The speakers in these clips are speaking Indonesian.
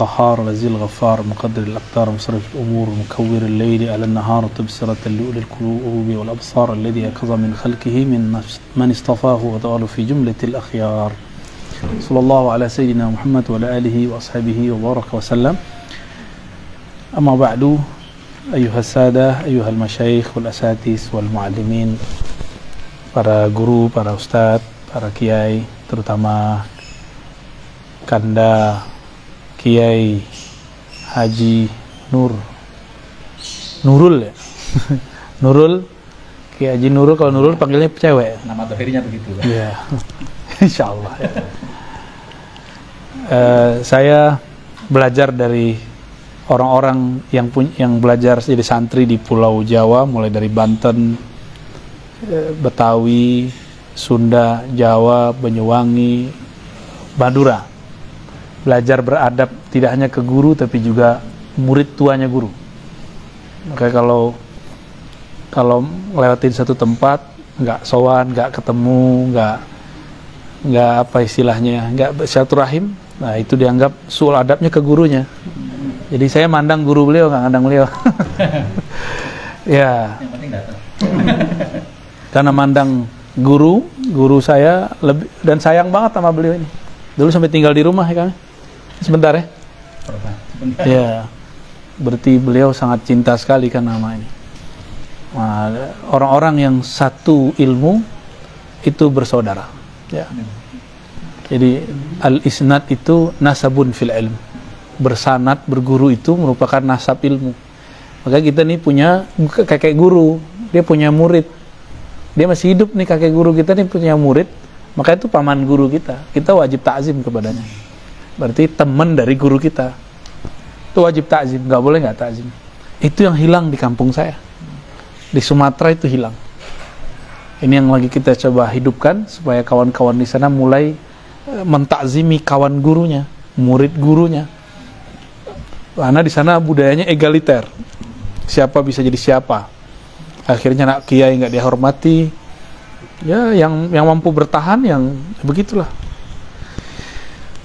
القهار العزيز الغفار مقدر الأقدار مصرف الأمور مكور الليل على النهار تبصرة لأولي القلوب والأبصار الذي يقظ من خلقه من من اصطفاه وتعالى في جملة الأخيار. صلى الله على سيدنا محمد وعلى آله وأصحابه وبارك وسلم. أما بعد أيها السادة أيها المشايخ والأساتذة والمعلمين para guru, para ustadz, para kiai, terutama Kanda Kiai Haji Nur Nurul ya Nurul Kiai Haji Nurul kalau Nurul panggilnya cewek Nama dohirnya begitu. Pak. Iya, insya Allah. Ya. Eh, saya belajar dari orang-orang yang punya yang belajar jadi santri di Pulau Jawa, mulai dari Banten, eh, Betawi, Sunda, Jawa, Banyuwangi, Madura. Belajar beradab tidak hanya ke guru tapi juga murid tuanya guru. Makanya kalau kalau ngelewatin satu tempat nggak sowan, nggak ketemu, nggak nggak apa istilahnya, nggak silaturahim, nah itu dianggap suul adabnya ke gurunya. Jadi saya mandang guru beliau, nggak mandang beliau. ya, karena mandang guru, guru saya lebih dan sayang banget sama beliau ini. Dulu sampai tinggal di rumah ya kami. Sebentar ya. Sebentar. Ya, berarti beliau sangat cinta sekali kan nama ini. Nah, orang-orang yang satu ilmu itu bersaudara. Ya. Jadi al-isnad itu nasabun fil ilm. Bersanad, berguru itu merupakan nasab ilmu. Maka kita nih punya kakek guru, dia punya murid. Dia masih hidup nih kakek guru kita nih punya murid, maka itu paman guru kita. Kita wajib takzim kepadanya. Berarti teman dari guru kita. Itu wajib takzim, nggak boleh nggak takzim. Itu yang hilang di kampung saya. Di Sumatera itu hilang. Ini yang lagi kita coba hidupkan supaya kawan-kawan di sana mulai eh, mentakzimi kawan gurunya, murid gurunya. Karena di sana budayanya egaliter. Siapa bisa jadi siapa. Akhirnya anak kiai nggak dihormati. Ya, yang yang mampu bertahan yang begitulah.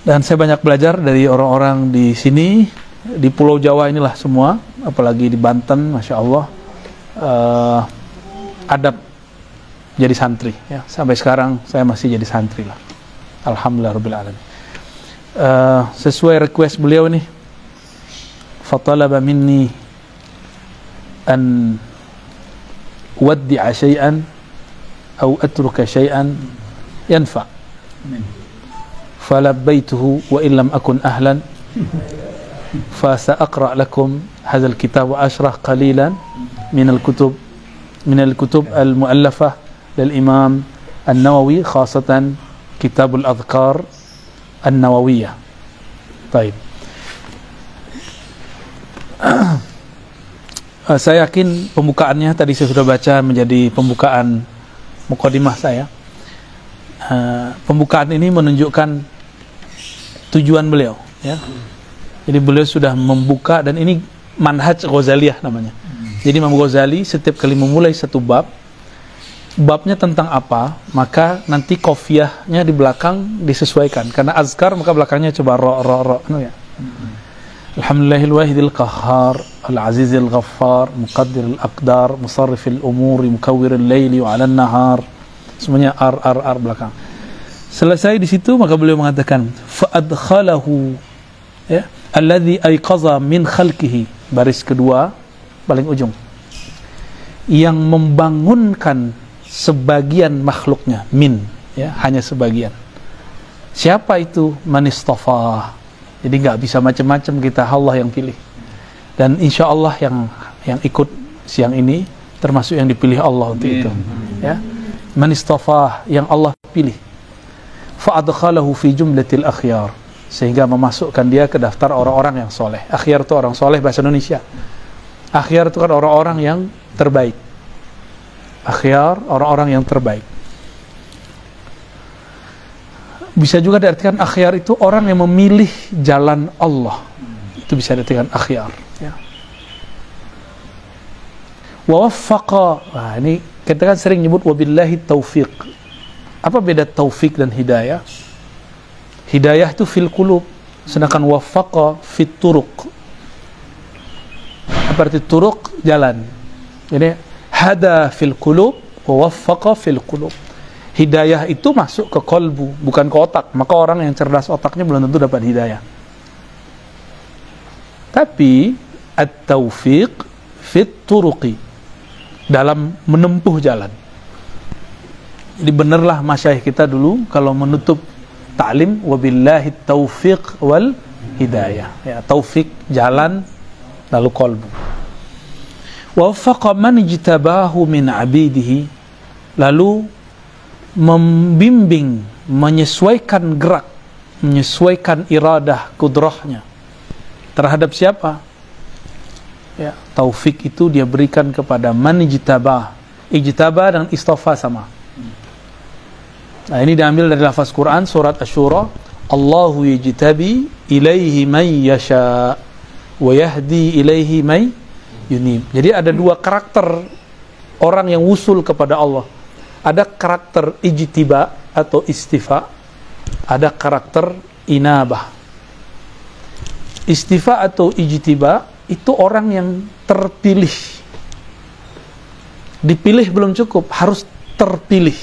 Dan saya banyak belajar dari orang-orang di sini, di Pulau Jawa inilah semua, apalagi di Banten, masya Allah, eh, adab jadi santri. Ya, sampai sekarang saya masih jadi santri lah. Alhamdulillah Rabbil Alamin. Eh, sesuai request beliau nih, fatalaba minni an waddi'a syai'an atau atruka syai'an yanfa'. فلبيته وإن لم أكن أهلا فسأقرأ لكم هذا الكتاب وأشرح قليلا من الكتب من الكتب المؤلفة للإمام النووي خاصة كتاب الأذكار النووية طيب Eh, saya yakin pembukaannya tadi saya sudah baca menjadi pembukaan mukadimah saya. Eh, pembukaan ini menunjukkan tujuan beliau ya. Jadi beliau sudah membuka dan ini manhaj Ghazaliyah namanya. Jadi Imam Ghazali setiap kali memulai satu bab babnya tentang apa, maka nanti kofiahnya di belakang disesuaikan. Karena azkar maka belakangnya coba ro ro ro anu ya. Alhamdulillahil wahidil qahhar al-azizil ghaffar muqaddiril aqdar musarrifil umuri mukawwiril laili wa 'alan nahar semuanya ar ar ar belakang selesai di situ maka beliau mengatakan fa adkhalahu ya alladhi ayqaza min khalqihi. Baris kedua paling ujung. Yang membangunkan sebagian makhluknya min ya hanya sebagian. Siapa itu? Manistafa jadi nggak bisa macam-macam kita Allah yang pilih. Dan insya Allah yang yang ikut siang ini termasuk yang dipilih Allah untuk itu ya. Manistafa yang Allah pilih fa'adkhalahu fi jumlatil akhyar sehingga memasukkan dia ke daftar orang-orang yang soleh. Akhyar itu orang soleh bahasa Indonesia. Akhyar itu kan orang-orang yang terbaik. Akhyar orang-orang yang terbaik. Bisa juga diartikan akhyar itu orang yang memilih jalan Allah. Itu bisa diartikan akhyar ya. nah, ini kita kan sering nyebut wabillahi taufiq apa beda taufik dan hidayah? Hidayah itu fil qulub. Sedangkan waffaqa fit turuq. Apa arti turuq? Jalan. Jadi hada fil qulub wa waffaqa fil qulub. Hidayah itu masuk ke kolbu bukan ke otak. Maka orang yang cerdas otaknya belum tentu dapat hidayah. Tapi at-taufiq fit turuqi. Dalam menempuh jalan jadi benerlah masyayikh kita dulu kalau menutup ta'lim wabillahi taufiq wal hidayah. Ya taufik jalan lalu kolbu. Waffaqa man min abidihi lalu membimbing menyesuaikan gerak menyesuaikan iradah kudrahnya terhadap siapa? Ya taufik itu dia berikan kepada man ijtabah. Dan istofa sama nah ini diambil dari lafaz Quran surat Asy-Syura Allahu yajtabi ilaihi man yasha wa yahdi ilaihi may yunib. Jadi ada dua karakter orang yang wusul kepada Allah. Ada karakter ijtiba atau istifa, ada karakter inabah. Istifa atau ijtiba itu orang yang terpilih. Dipilih belum cukup, harus terpilih.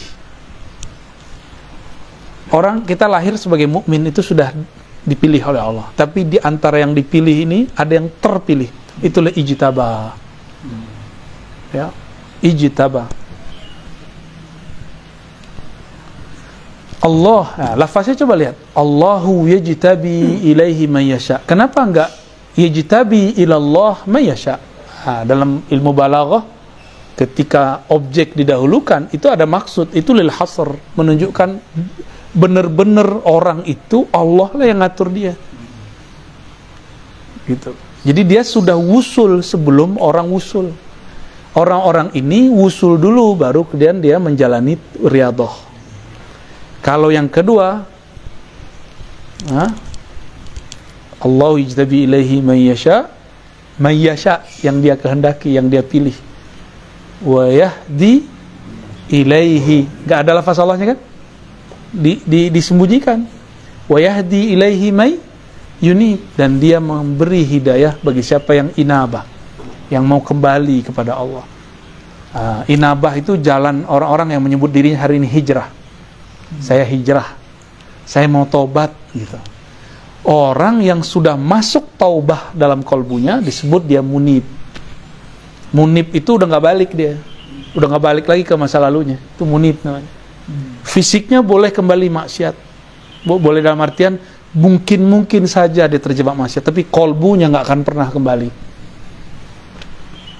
Orang kita lahir sebagai mukmin itu sudah dipilih oleh Allah. Tapi di antara yang dipilih ini ada yang terpilih. Itulah ijtaba. Ya, ijtaba. Allah, nah, lafaznya coba lihat. Allahu yajtabi ilaihi man yasha. Kenapa enggak yajtabi ilallah man yasha? Nah, dalam ilmu balaghah ketika objek didahulukan itu ada maksud, itu lil hasr, menunjukkan benar-benar orang itu Allah lah yang ngatur dia. Gitu. Jadi dia sudah wusul sebelum orang wusul. Orang-orang ini wusul dulu baru kemudian dia menjalani riadoh. Kalau yang kedua ha? Allah ijtabi ilaihi mayyasha mayyasha yang dia kehendaki yang dia pilih. Wa yahdi ilaihi. Gak ada lafaz Allahnya kan di, di, disembunyikan. Wa yahdi ilaihi yuni dan dia memberi hidayah bagi siapa yang inabah yang mau kembali kepada Allah. Uh, inabah itu jalan orang-orang yang menyebut dirinya hari ini hijrah. Saya hijrah. Saya mau tobat gitu. Orang yang sudah masuk taubah dalam kolbunya disebut dia munib. Munib itu udah nggak balik dia. Udah nggak balik lagi ke masa lalunya. Itu munib namanya Fisiknya boleh kembali maksiat. Boleh dalam artian mungkin-mungkin saja dia terjebak maksiat, tapi kolbunya nggak akan pernah kembali.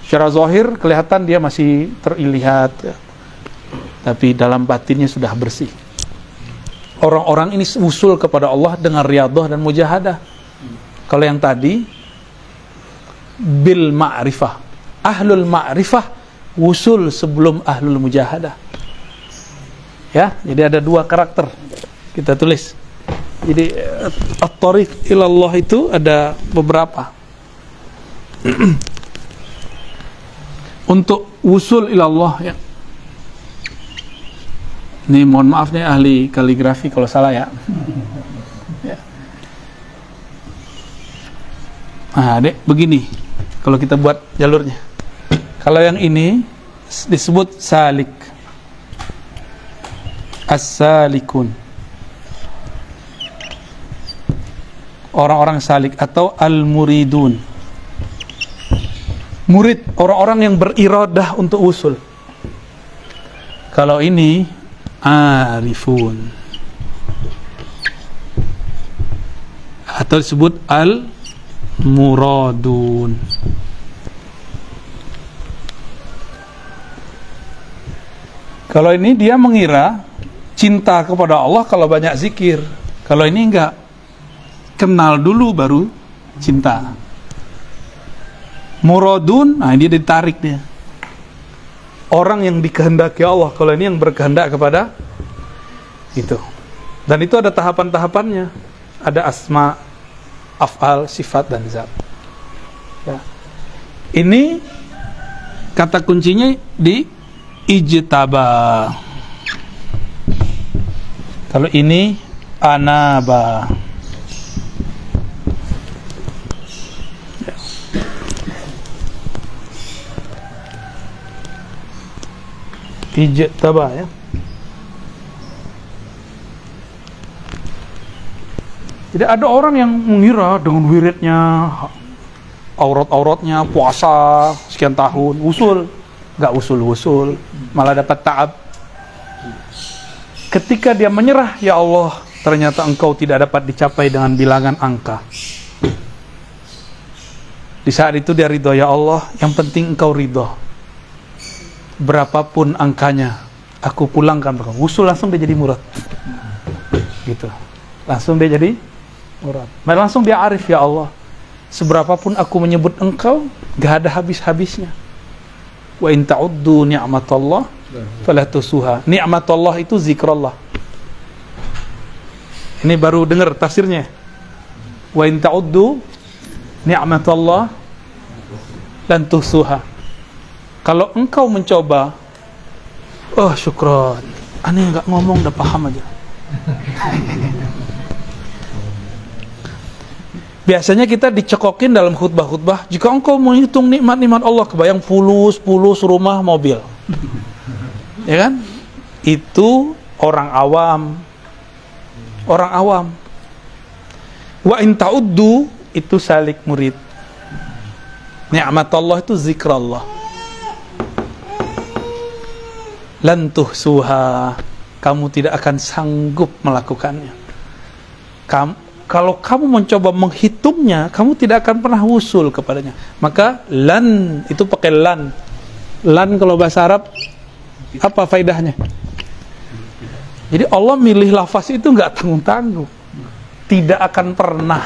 Secara zahir kelihatan dia masih terlihat, ya. tapi dalam batinnya sudah bersih. Orang-orang ini usul kepada Allah dengan riadah dan mujahadah. Kalau yang tadi bil ma'rifah, ahlul ma'rifah usul sebelum ahlul mujahadah. Ya, jadi ada dua karakter. Kita tulis. Jadi at-tariq ilallah itu ada beberapa. Untuk usul ilallah ya. Ini mohon maaf nih ahli kaligrafi kalau salah ya. ya. Nah, dek, begini. Kalau kita buat jalurnya. Kalau yang ini disebut salik as-salikun. Orang-orang salik atau al-muridun. Murid orang-orang yang beriradah untuk usul. Kalau ini arifun. Atau disebut al muradun kalau ini dia mengira cinta kepada Allah kalau banyak zikir. Kalau ini enggak. Kenal dulu baru cinta. Muradun, nah ini ditarik dia. Orang yang dikehendaki Allah, kalau ini yang berkehendak kepada itu. Dan itu ada tahapan-tahapannya. Ada asma, afal, sifat dan zat. Ya. Ini kata kuncinya di ijtaba. Kalau ini anaba. Ijtaba ya. Jadi ada orang yang mengira dengan wiridnya, aurat-auratnya, puasa sekian tahun, usul, nggak usul-usul, malah dapat taab ketika dia menyerah ya Allah ternyata engkau tidak dapat dicapai dengan bilangan angka. Di saat itu dia ridho ya Allah yang penting engkau ridho. Berapapun angkanya aku pulangkan usul langsung dia jadi murad. Gitu. Langsung dia jadi murad. Langsung dia arif ya Allah seberapapun aku menyebut engkau gak ada habis-habisnya wa in ta'uddu ni'matallah fala tusuha. Ni'matallah itu zikrullah. Ini baru dengar tafsirnya. Wa in ta'uddu ni'matallah lan tusuha. Kalau engkau mencoba oh syukron aneh nggak ngomong udah paham aja Biasanya kita dicekokin dalam khutbah-khutbah, jika engkau menghitung nikmat-nikmat Allah, kebayang fulus, fulus rumah, mobil. Ya kan? Itu orang awam. Orang awam. Wa in ta'uddu itu salik murid. Nikmat Allah itu zikrullah. Lantuh suha. Kamu tidak akan sanggup melakukannya. Kamu kalau kamu mencoba menghitungnya, kamu tidak akan pernah usul kepadanya. Maka lan itu pakai lan. Lan kalau bahasa Arab apa faedahnya? Jadi Allah milih lafaz itu nggak tanggung-tanggung. Tidak akan pernah.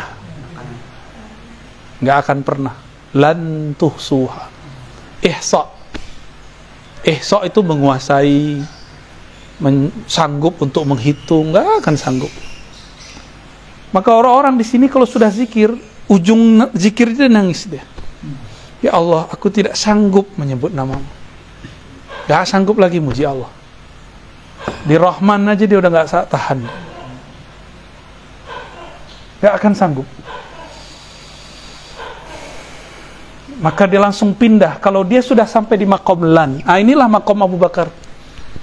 Nggak akan pernah. Lan tuhsuha. Ihsa. Ihsa itu menguasai, men sanggup untuk menghitung, nggak akan sanggup. Maka orang-orang di sini kalau sudah zikir, ujung zikir dia nangis dia. Ya Allah, aku tidak sanggup menyebut namamu. Gak sanggup lagi muji Allah. Di Rahman aja dia udah gak tahan. Gak akan sanggup. Maka dia langsung pindah. Kalau dia sudah sampai di makom lan. Ah inilah makom Abu Bakar.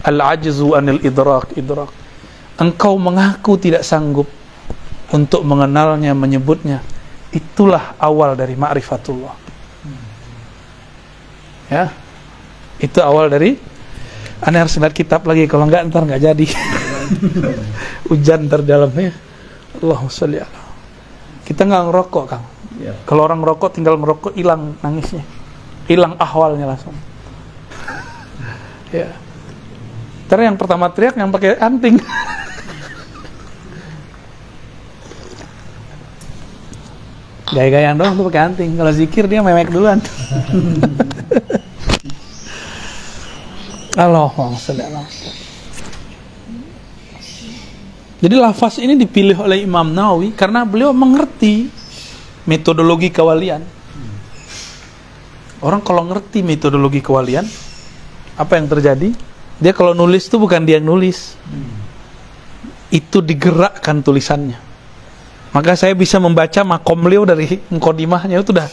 Al-ajzu anil idrak idrak. Engkau mengaku tidak sanggup untuk mengenalnya, menyebutnya. Itulah awal dari ma'rifatullah. Ya. Itu awal dari Anda harus lihat kitab lagi kalau enggak ntar enggak jadi. Hujan terdalamnya. Allahumma sholli ala. Kita enggak ngerokok, Kang. Ya. Kalau orang ngerokok tinggal ngerokok hilang nangisnya. Hilang ahwalnya langsung. ya. Terus yang pertama teriak yang pakai anting. Gaya-gayaan doang tuh pakai anting. Kalau zikir dia memek duluan. Allahumma sholli Jadi lafaz ini dipilih oleh Imam Nawawi karena beliau mengerti metodologi kewalian. Orang kalau ngerti metodologi kewalian, apa yang terjadi? Dia kalau nulis itu bukan dia yang nulis. Itu digerakkan tulisannya maka saya bisa membaca makom beliau dari mukadimahnya. Itu sudah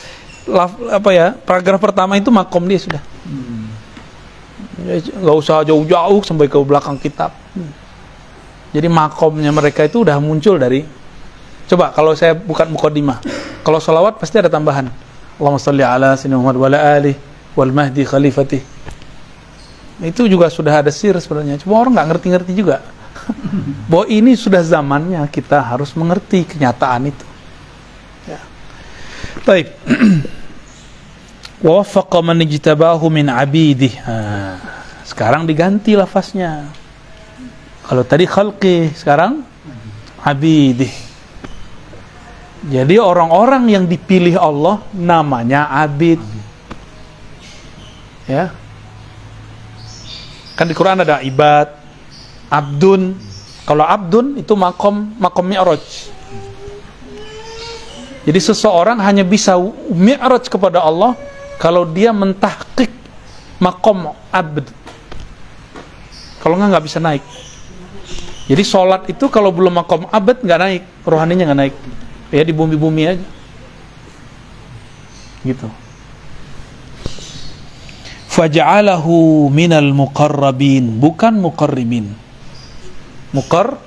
apa ya paragraf pertama itu makom dia sudah. Hmm. nggak usah jauh-jauh sampai ke belakang kitab. Hmm. jadi makomnya mereka itu udah muncul dari coba kalau saya bukan mukadimah kalau salawat pasti ada tambahan. Allahumma salli ala sayyidina Muhammad wa ala ali wal mahdi khalifati. Itu juga sudah ada sir sebenarnya. Cuma orang nggak ngerti-ngerti juga bahwa ini sudah zamannya kita harus mengerti kenyataan itu. Ya. Baik. Wa waffaqa man ijtabahu min abidih. sekarang diganti lafaznya. Kalau tadi khalqi, sekarang abidih. Jadi orang-orang yang dipilih Allah namanya abid. Ya. Kan di Quran ada ibad, abdun. Kalau abdun itu makom makom mi'raj. Jadi seseorang hanya bisa mi'raj kepada Allah kalau dia mentahkik makom abd. Kalau nggak nggak bisa naik. Jadi sholat itu kalau belum makom abd nggak naik. Rohaninya nggak naik. Ya di bumi-bumi aja. Gitu. Faja'alahu minal muqarrabin. Bukan muqarribin muqar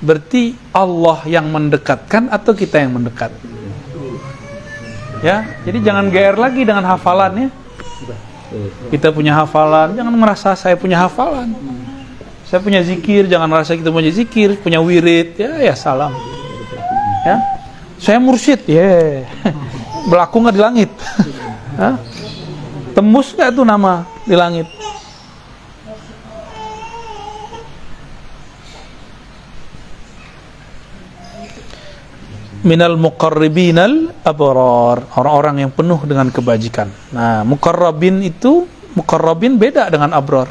berarti Allah yang mendekatkan atau kita yang mendekat? Ya jadi jangan GR lagi dengan hafalannya kita punya hafalan jangan merasa saya punya hafalan. Saya punya zikir jangan merasa kita punya zikir punya wirid. Ya ya salam. Ya. Saya mursyid ya berlaku nggak di langit. Tembus nggak tuh nama di langit minal muqarribinal abrar. Orang-orang yang penuh dengan kebajikan. Nah muqarrabin itu muqarrabin beda dengan abrar.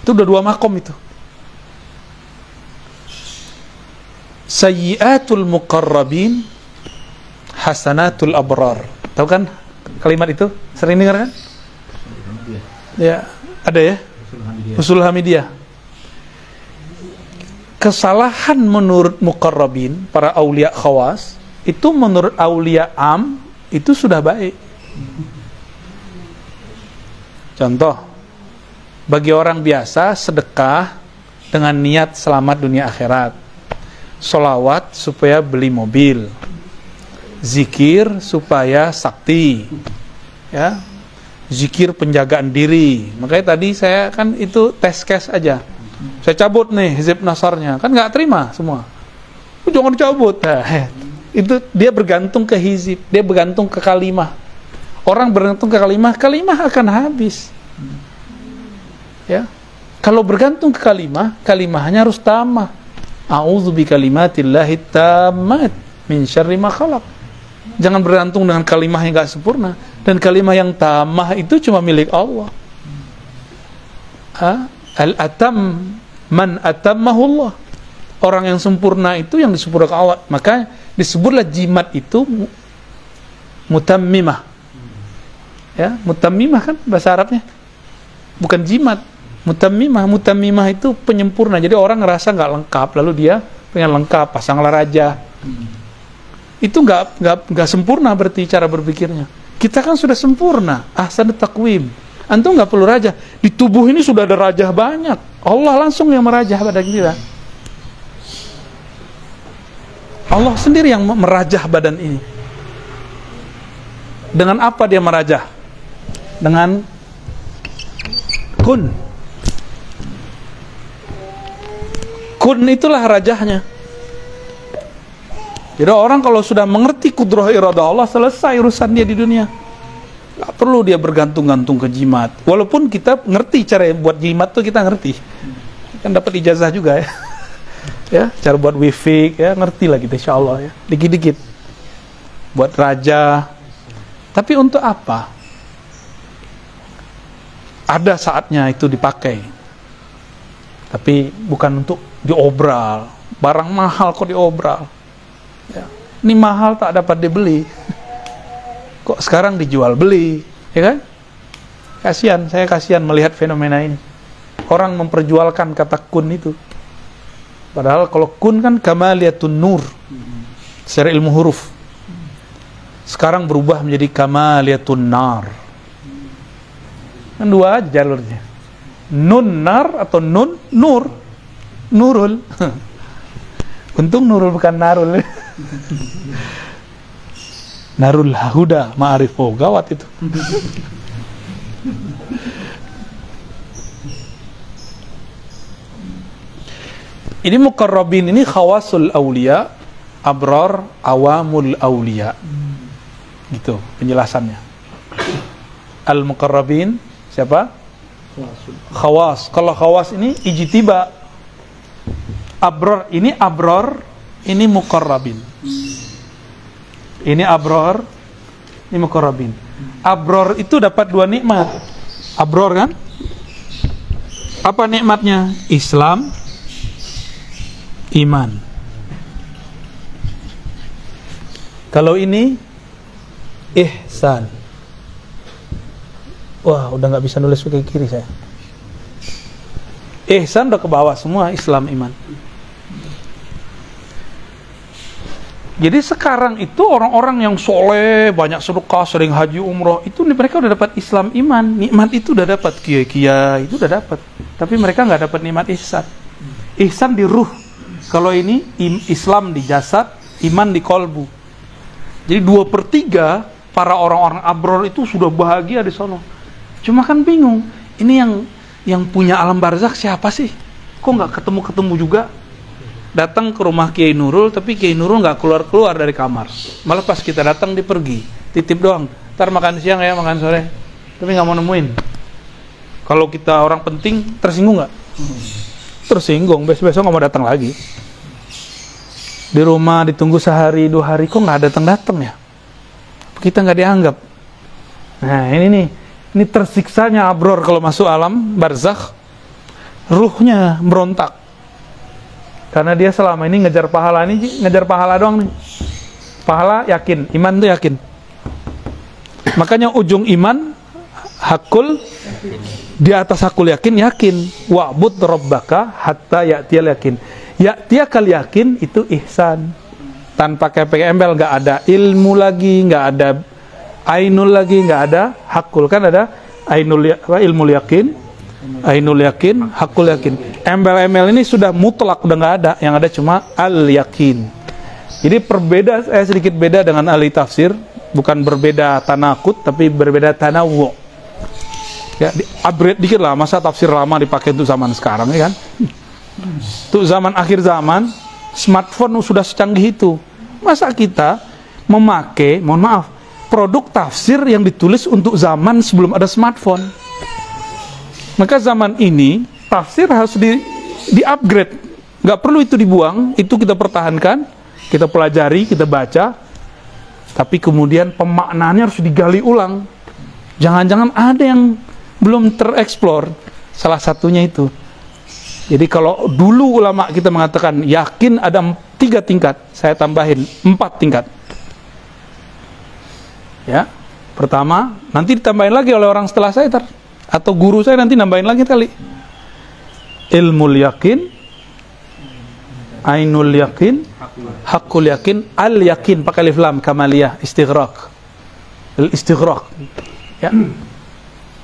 Itu udah dua makom itu. Sayyiatul muqarrabin hasanatul abrar. Tahu kan kalimat itu? Sering dengar kan? Ya ada ya? Usul hamidiyah kesalahan menurut muqarrabin para aulia khawas itu menurut aulia am itu sudah baik. Contoh bagi orang biasa sedekah dengan niat selamat dunia akhirat. Solawat supaya beli mobil. Zikir supaya sakti. Ya. Zikir penjagaan diri. Makanya tadi saya kan itu tes case aja saya cabut nih hizib nasarnya. Kan nggak terima semua. Jangan dicabut. Nah, itu dia bergantung ke hizib. Dia bergantung ke kalimah. Orang bergantung ke kalimah kalimah akan habis. Ya. Kalau bergantung ke kalimah kalimahnya harus tamah. A'udzu bi kalimatillahi tammat min syarri ma khalaq. Jangan bergantung dengan kalimah yang nggak sempurna. Dan kalimah yang tamah itu cuma milik Allah. Ha? Al-atam man atammahullah. Orang yang sempurna itu yang disempurnakan Allah. Maka disebutlah jimat itu mutammimah. Ya, mutammimah kan bahasa Arabnya. Bukan jimat. Mutammimah, mutammimah itu penyempurna. Jadi orang ngerasa nggak lengkap, lalu dia pengen lengkap, pasanglah raja. Itu nggak nggak nggak sempurna berarti cara berpikirnya. Kita kan sudah sempurna, ahsan takwim Antum nggak perlu raja. Di tubuh ini sudah ada raja banyak. Allah langsung yang merajah badan kita. Allah sendiri yang merajah badan ini. Dengan apa dia merajah? Dengan kun. Kun itulah rajahnya. Jadi orang kalau sudah mengerti kudroh iradah Allah selesai urusan dia di dunia. Gak perlu dia bergantung-gantung ke jimat. Walaupun kita ngerti cara buat jimat tuh kita ngerti. Kan dapat ijazah juga ya. ya, cara buat wifi ya ngerti lah kita insya Allah ya. Dikit-dikit. Buat raja. Tapi untuk apa? Ada saatnya itu dipakai. Tapi bukan untuk diobral. Barang mahal kok diobral. Ya. Ini mahal tak dapat dibeli kok sekarang dijual beli ya kan? Kasihan saya kasihan melihat fenomena ini. Orang memperjualkan kata kun itu. Padahal kalau kun kan kamaliyatun nur secara ilmu huruf. Sekarang berubah menjadi kamaliyatun nar. Kan dua aja jalurnya. Nun nar atau nun nur? Nurul. Untung nurul bukan narul Narul Huda Ma'arif. Oh gawat itu. Ini mukarrabin ini khawasul awliya abrar awamul awliya. Gitu penjelasannya. Al mukarrabin siapa? Khawas. Kalau khawas ini ijtiba. Abrar ini abrar ini mukarrabin ini abror, ini mukorobin. Abror itu dapat dua nikmat. Abror kan? Apa nikmatnya? Islam, iman. Kalau ini ihsan. Wah, udah nggak bisa nulis pakai kiri saya. Ihsan udah ke bawah semua Islam iman. Jadi sekarang itu orang-orang yang soleh, banyak sedekah, sering haji umroh, itu mereka udah dapat Islam iman, nikmat itu udah dapat, kia kia itu udah dapat. Tapi mereka nggak dapat nikmat ihsan. Ihsan di ruh. Kalau ini Islam di jasad, iman di kolbu. Jadi dua per tiga para orang-orang abror itu sudah bahagia di sono. Cuma kan bingung, ini yang yang punya alam barzakh siapa sih? Kok nggak ketemu-ketemu juga? Datang ke rumah Kiai Nurul, tapi Kiai Nurul nggak keluar-keluar dari kamar. Malah pas kita datang dia pergi, titip doang. Ntar makan siang ya, makan sore. Tapi nggak mau nemuin. Kalau kita orang penting, tersinggung nggak? Tersinggung, besok-besok nggak mau datang lagi. Di rumah ditunggu sehari dua hari, kok nggak datang-datang ya? Kita nggak dianggap. Nah ini nih, ini tersiksanya abror kalau masuk alam barzakh, ruhnya merontak. Karena dia selama ini ngejar pahala ini ngejar pahala doang nih. Pahala yakin, iman tuh yakin. Makanya ujung iman hakul di atas hakul yakin yakin wa'bud rabbaka hatta ya'tiyal yakin. Ya'tiyakal yakin itu ihsan. Tanpa kayak embel nggak ada ilmu lagi, nggak ada ainul lagi, nggak ada hakul kan ada ainul ya- ilmu yakin, ainul yakin, hakul yakin. Embel-embel ini sudah mutlak udah nggak ada, yang ada cuma al yakin. Jadi perbeda eh, sedikit beda dengan ahli tafsir, bukan berbeda tanakut tapi berbeda tanawu. Ya, di upgrade dikit lah, masa tafsir lama dipakai untuk zaman sekarang ya kan? Untuk zaman akhir zaman, smartphone sudah secanggih itu. Masa kita memakai, mohon maaf, produk tafsir yang ditulis untuk zaman sebelum ada smartphone. Maka zaman ini tafsir harus di di upgrade. Nggak perlu itu dibuang, itu kita pertahankan, kita pelajari, kita baca. Tapi kemudian pemaknaannya harus digali ulang. Jangan-jangan ada yang belum tereksplor. Salah satunya itu. Jadi kalau dulu ulama kita mengatakan yakin ada tiga tingkat, saya tambahin empat tingkat. Ya, pertama nanti ditambahin lagi oleh orang setelah saya tar atau guru saya nanti nambahin lagi kali. Ilmu yakin, ainul yakin, hakul yakin, al yakin pakai alif lam kamaliyah istighraq. Al istighraq. Ya.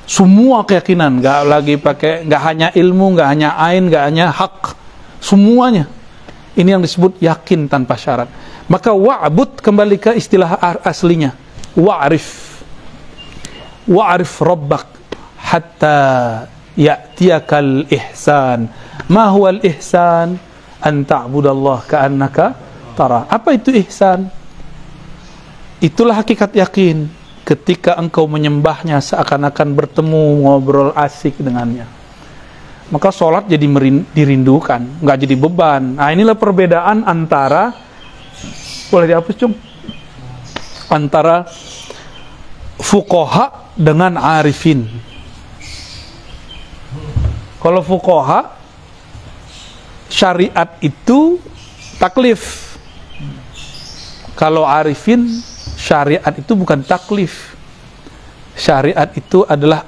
Semua keyakinan, nggak lagi pakai, nggak hanya ilmu, nggak hanya ain, nggak hanya hak, semuanya. Ini yang disebut yakin tanpa syarat. Maka wa'bud kembali ke istilah aslinya. Wa'rif. Wa'rif rabbak hatta ya'tiyakal ihsan. Ma huwa al-ihsan? An ta'budallah ka'annaka tara. Apa itu ihsan? Itulah hakikat yakin. Ketika engkau menyembahnya seakan-akan bertemu ngobrol asik dengannya. Maka sholat jadi dirindukan, nggak jadi beban. Nah inilah perbedaan antara boleh dihapus cung antara fukoha dengan arifin. Kalau fukoha syariat itu taklif. Kalau arifin syariat itu bukan taklif. Syariat itu adalah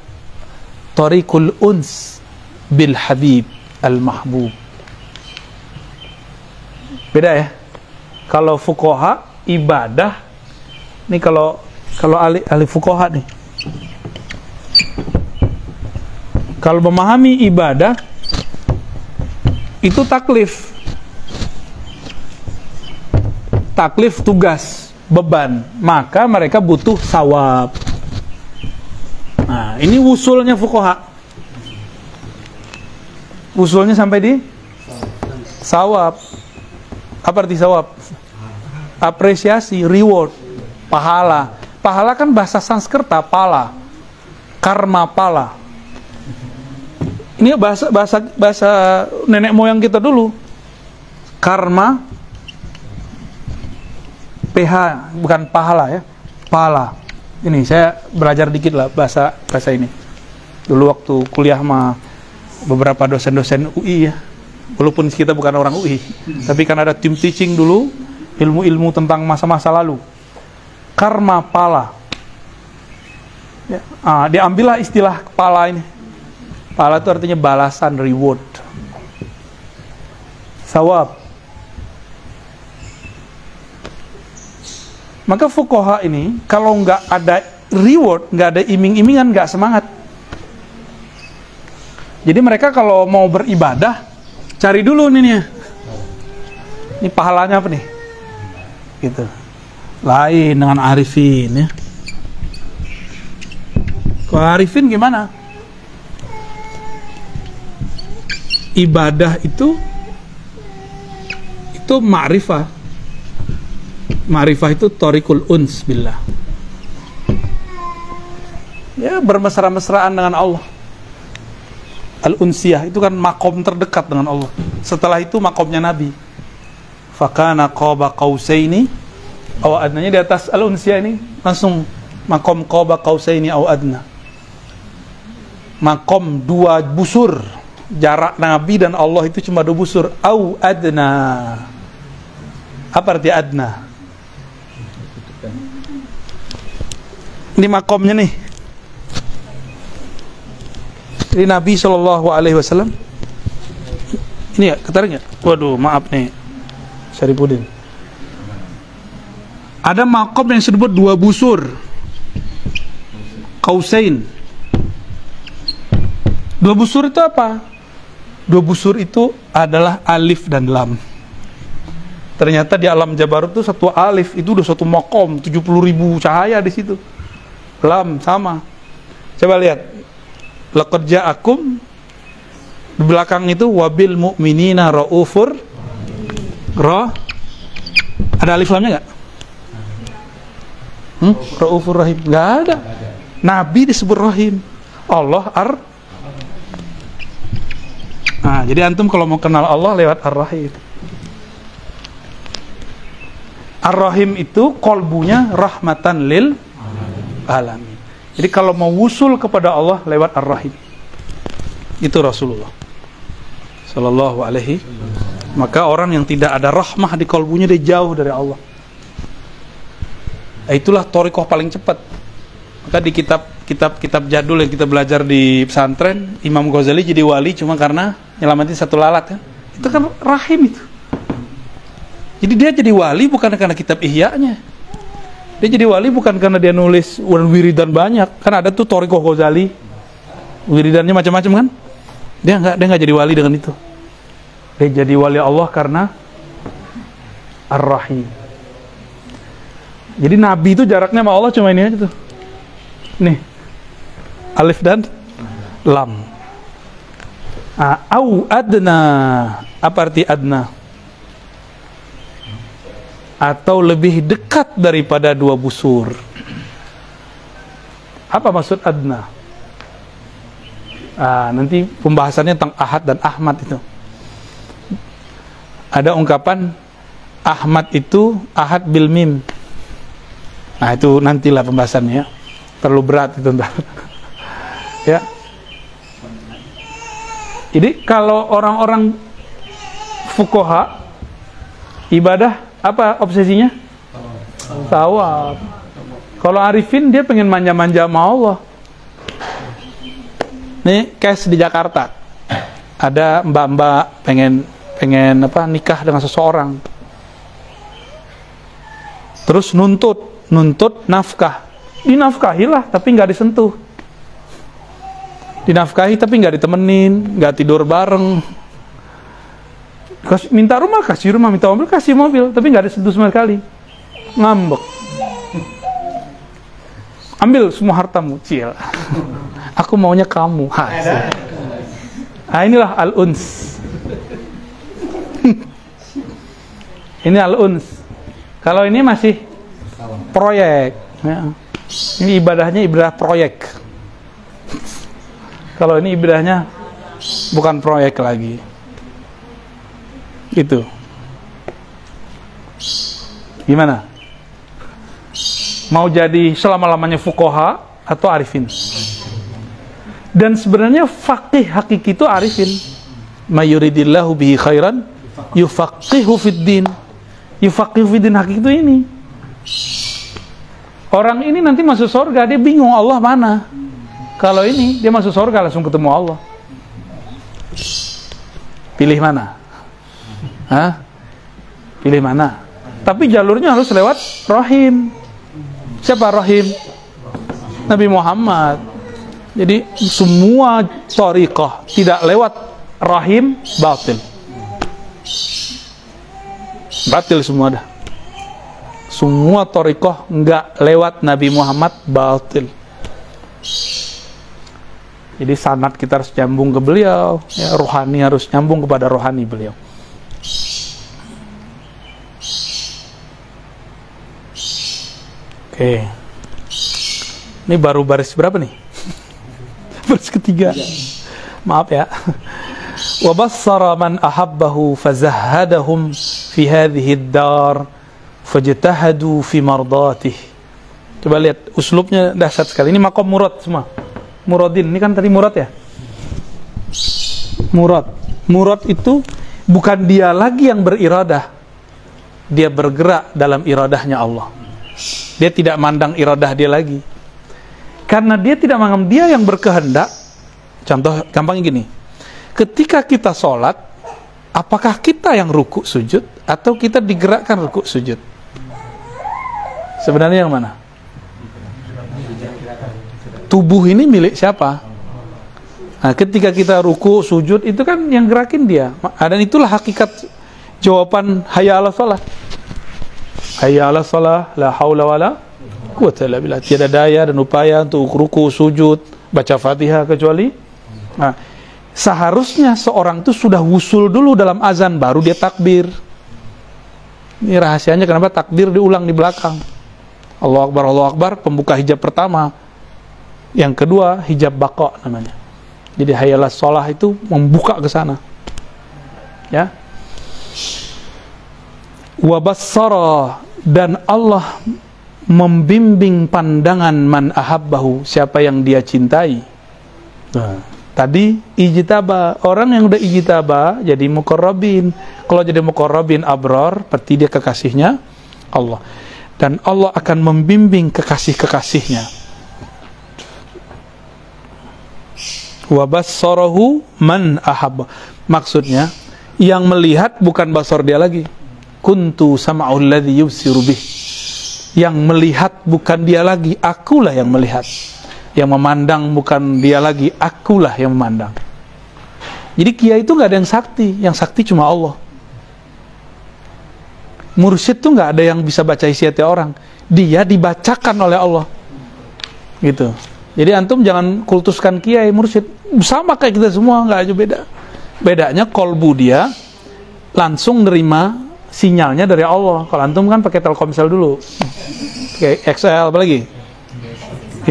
tariqul uns bil habib al mahbub. Beda ya. Kalau fukoha ibadah ini kalau kalau ahli ahli fukoha nih. Kalau memahami ibadah itu taklif. Taklif tugas, beban. Maka mereka butuh sawab. Nah, ini usulnya fukoha. Usulnya sampai di sawab. Apa arti sawab? Apresiasi, reward, pahala. Pahala kan bahasa Sanskerta, pala. Karma pala. Ini bahasa bahasa bahasa nenek moyang kita dulu. Karma PH bukan pahala ya. Pala. Ini saya belajar dikit lah bahasa bahasa ini. Dulu waktu kuliah sama beberapa dosen-dosen UI ya. Walaupun kita bukan orang UI, tapi kan ada tim teaching dulu ilmu-ilmu tentang masa-masa lalu. Karma pala. Ya, ah, diambillah istilah pala ini. Pala itu artinya balasan, reward. Sawab. Maka fukoha ini kalau nggak ada reward, nggak ada iming-imingan, nggak semangat. Jadi mereka kalau mau beribadah, cari dulu nih nih. Ini pahalanya apa nih? Gitu. Lain dengan arifin ya. Kalau arifin gimana? Ibadah itu itu ma'rifah. Ma'rifah itu torikul uns billah. Ya bermesra-mesraan dengan Allah. Al-unsiyah itu kan makom terdekat dengan Allah. Setelah itu makomnya Nabi. Fakana qaba qausaini aw adnanya di atas al-unsiyah ini langsung makom qaba qausaini aw adna. Makom dua busur. Jarak Nabi dan Allah itu cuma dua busur. Aw adna. Apa arti adna? Ini makomnya nih. Ini Nabi Shallallahu Alaihi Wasallam. Ini ya, ketarik nggak? Waduh, maaf nih, Syarifudin. Ada makom yang disebut dua busur, kausain. Dua busur itu apa? Dua busur itu adalah alif dan lam. Ternyata di alam Jabarut itu satu alif itu udah satu makom, 70 ribu cahaya di situ. Lam sama. Coba lihat, laqad ja'akum di belakang itu wabil mu'minina raufur ra ada alif lamnya enggak? Hmm? Raufur rahim. Enggak ada. Nabi disebut rahim. Allah ar Nah, jadi antum kalau mau kenal Allah lewat Ar-Rahim. Ar-Rahim itu kolbunya rahmatan lil alamin. Jadi kalau mau wusul kepada Allah lewat Ar-Rahim. Itu Rasulullah. Sallallahu alaihi. Maka orang yang tidak ada rahmah di kalbunya dia jauh dari Allah. Nah, itulah torikoh paling cepat. Maka di kitab kitab kitab jadul yang kita belajar di pesantren, Imam Ghazali jadi wali cuma karena nyelamatin satu lalat kan. Itu kan rahim itu. Jadi dia jadi wali bukan karena kitab ihya'nya. Dia jadi wali bukan karena dia nulis wiridan banyak. Kan ada tuh Toriko Ghazali. Wiridannya macam-macam kan? Dia nggak dia nggak jadi wali dengan itu. Dia jadi wali Allah karena Ar-Rahim. Jadi Nabi itu jaraknya sama Allah cuma ini aja tuh. Nih. Alif dan Lam. Ah, au adna. Apa arti adna? atau lebih dekat daripada dua busur. Apa maksud adna? Ah, nanti pembahasannya tentang ahad dan ahmad itu. Ada ungkapan ahmad itu ahad bil mim. Nah itu nantilah pembahasannya. Terlalu berat itu ntar. ya. Jadi kalau orang-orang fukoha ibadah apa obsesinya? Tawaf. Kalau Arifin dia pengen manja-manja sama Allah. Nih, case di Jakarta. Ada mbak-mbak pengen pengen apa nikah dengan seseorang. Terus nuntut, nuntut nafkah. Dinafkahilah tapi nggak disentuh. Dinafkahi tapi nggak ditemenin, nggak tidur bareng, minta rumah kasih rumah, minta mobil kasih mobil, tapi nggak ada sentuh sama sekali. Ngambek. Ambil semua hartamu, cil. Aku maunya kamu. Hasil. Nah inilah al-uns. ini al-uns. Kalau ini masih proyek. Ya. Ini ibadahnya ibadah proyek. Kalau ini ibadahnya bukan proyek lagi. Itu. Gimana? Mau jadi selama-lamanya fukoha atau arifin? Dan sebenarnya fakih hakiki itu arifin. Mayuridillahu bihi khairan yufaqihu fid din. Yufaqihu hakiki itu ini. Orang ini nanti masuk surga, dia bingung Allah mana. Kalau ini, dia masuk surga langsung ketemu Allah. Pilih mana? Hah? Pilih mana? Tapi jalurnya harus lewat rahim. Siapa rahim? Nabi Muhammad. Jadi semua tariqah tidak lewat rahim batil. Batil semua dah. Semua tariqah enggak lewat Nabi Muhammad batil. Jadi sanat kita harus nyambung ke beliau, ya, rohani harus nyambung kepada rohani beliau. Oke. Ini baru baris berapa nih? baris ketiga. Maaf ya. Bassara man ahabbahu fazahhadahum fi hadhihi ad-dar fajtahadu fi mardatih. Coba lihat uslubnya dahsyat sekali. Ini makom murad semua. Muradin, ini kan tadi murad ya? Murad. Murad itu bukan dia lagi yang beriradah. Dia bergerak dalam iradahnya Allah. Dia tidak mandang iradah dia lagi. Karena dia tidak menganggap dia yang berkehendak. Contoh gampangnya gini. Ketika kita sholat, apakah kita yang ruku sujud atau kita digerakkan ruku sujud? Sebenarnya yang mana? Tubuh ini milik siapa? Nah, ketika kita ruku, sujud, itu kan yang gerakin dia. Dan itulah hakikat jawaban hayya ala salah. Hayya ala salah, la quwata illa billah. Tiada daya dan upaya untuk ruku, sujud, baca Fatihah kecuali nah, seharusnya seorang itu sudah wusul dulu dalam azan baru dia takbir. Ini rahasianya kenapa takbir diulang di belakang. Allah Akbar, Allah Akbar, pembuka hijab pertama. Yang kedua, hijab bako namanya. Jadi hayalah sholah itu membuka ke sana. Ya. Wabassara dan Allah membimbing pandangan man ahabbahu siapa yang dia cintai. Nah, tadi ijtaba orang yang udah ijtaba jadi muqarrabin. Kalau jadi muqarrabin abrar berarti dia kekasihnya Allah. Dan Allah akan membimbing kekasih-kekasihnya. Wabassarahu man ahab. Maksudnya yang melihat bukan basar dia lagi. Kuntu sama'ul ladzi yubsiru bih. Yang melihat bukan dia lagi akulah yang melihat. Yang memandang bukan dia lagi akulah yang memandang. Jadi kiai itu nggak ada yang sakti. Yang sakti cuma Allah. Mursyid tuh nggak ada yang bisa baca isi hati orang. Dia dibacakan oleh Allah. Gitu jadi antum jangan kultuskan kiai mursyid sama kayak kita semua nggak aja beda. Bedanya kolbu dia langsung nerima sinyalnya dari Allah. Kalau antum kan pakai Telkomsel dulu, pakai XL apa lagi?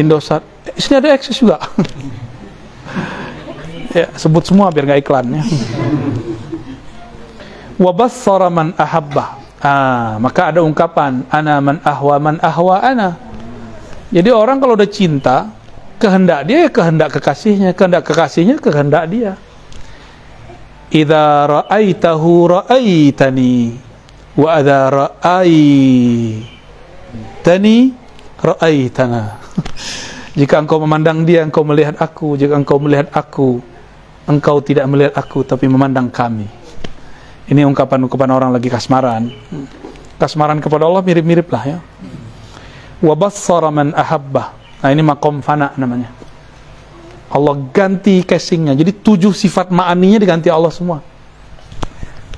Indosat. Eh, sini ada Access juga. ya sebut semua biar nggak iklannya. Wabassara man ahabba. Ah, maka ada ungkapan ana man ahwa man ahwa ana. Jadi orang kalau udah cinta, kehendak dia kehendak kekasihnya. Kehendak kekasihnya kehendak dia. Idza ra'aitahu ra'aitani wa adza ra'aitani ra'aitana. Jika engkau memandang dia engkau melihat aku. Jika engkau melihat aku engkau tidak melihat aku tapi memandang kami. Ini ungkapan-ungkapan orang lagi kasmaran. Kasmaran kepada Allah mirip-mirip lah ya. Wa bassara man ahabbah Nah ini makom fana namanya. Allah ganti casingnya. Jadi tujuh sifat ma'aninya diganti Allah semua.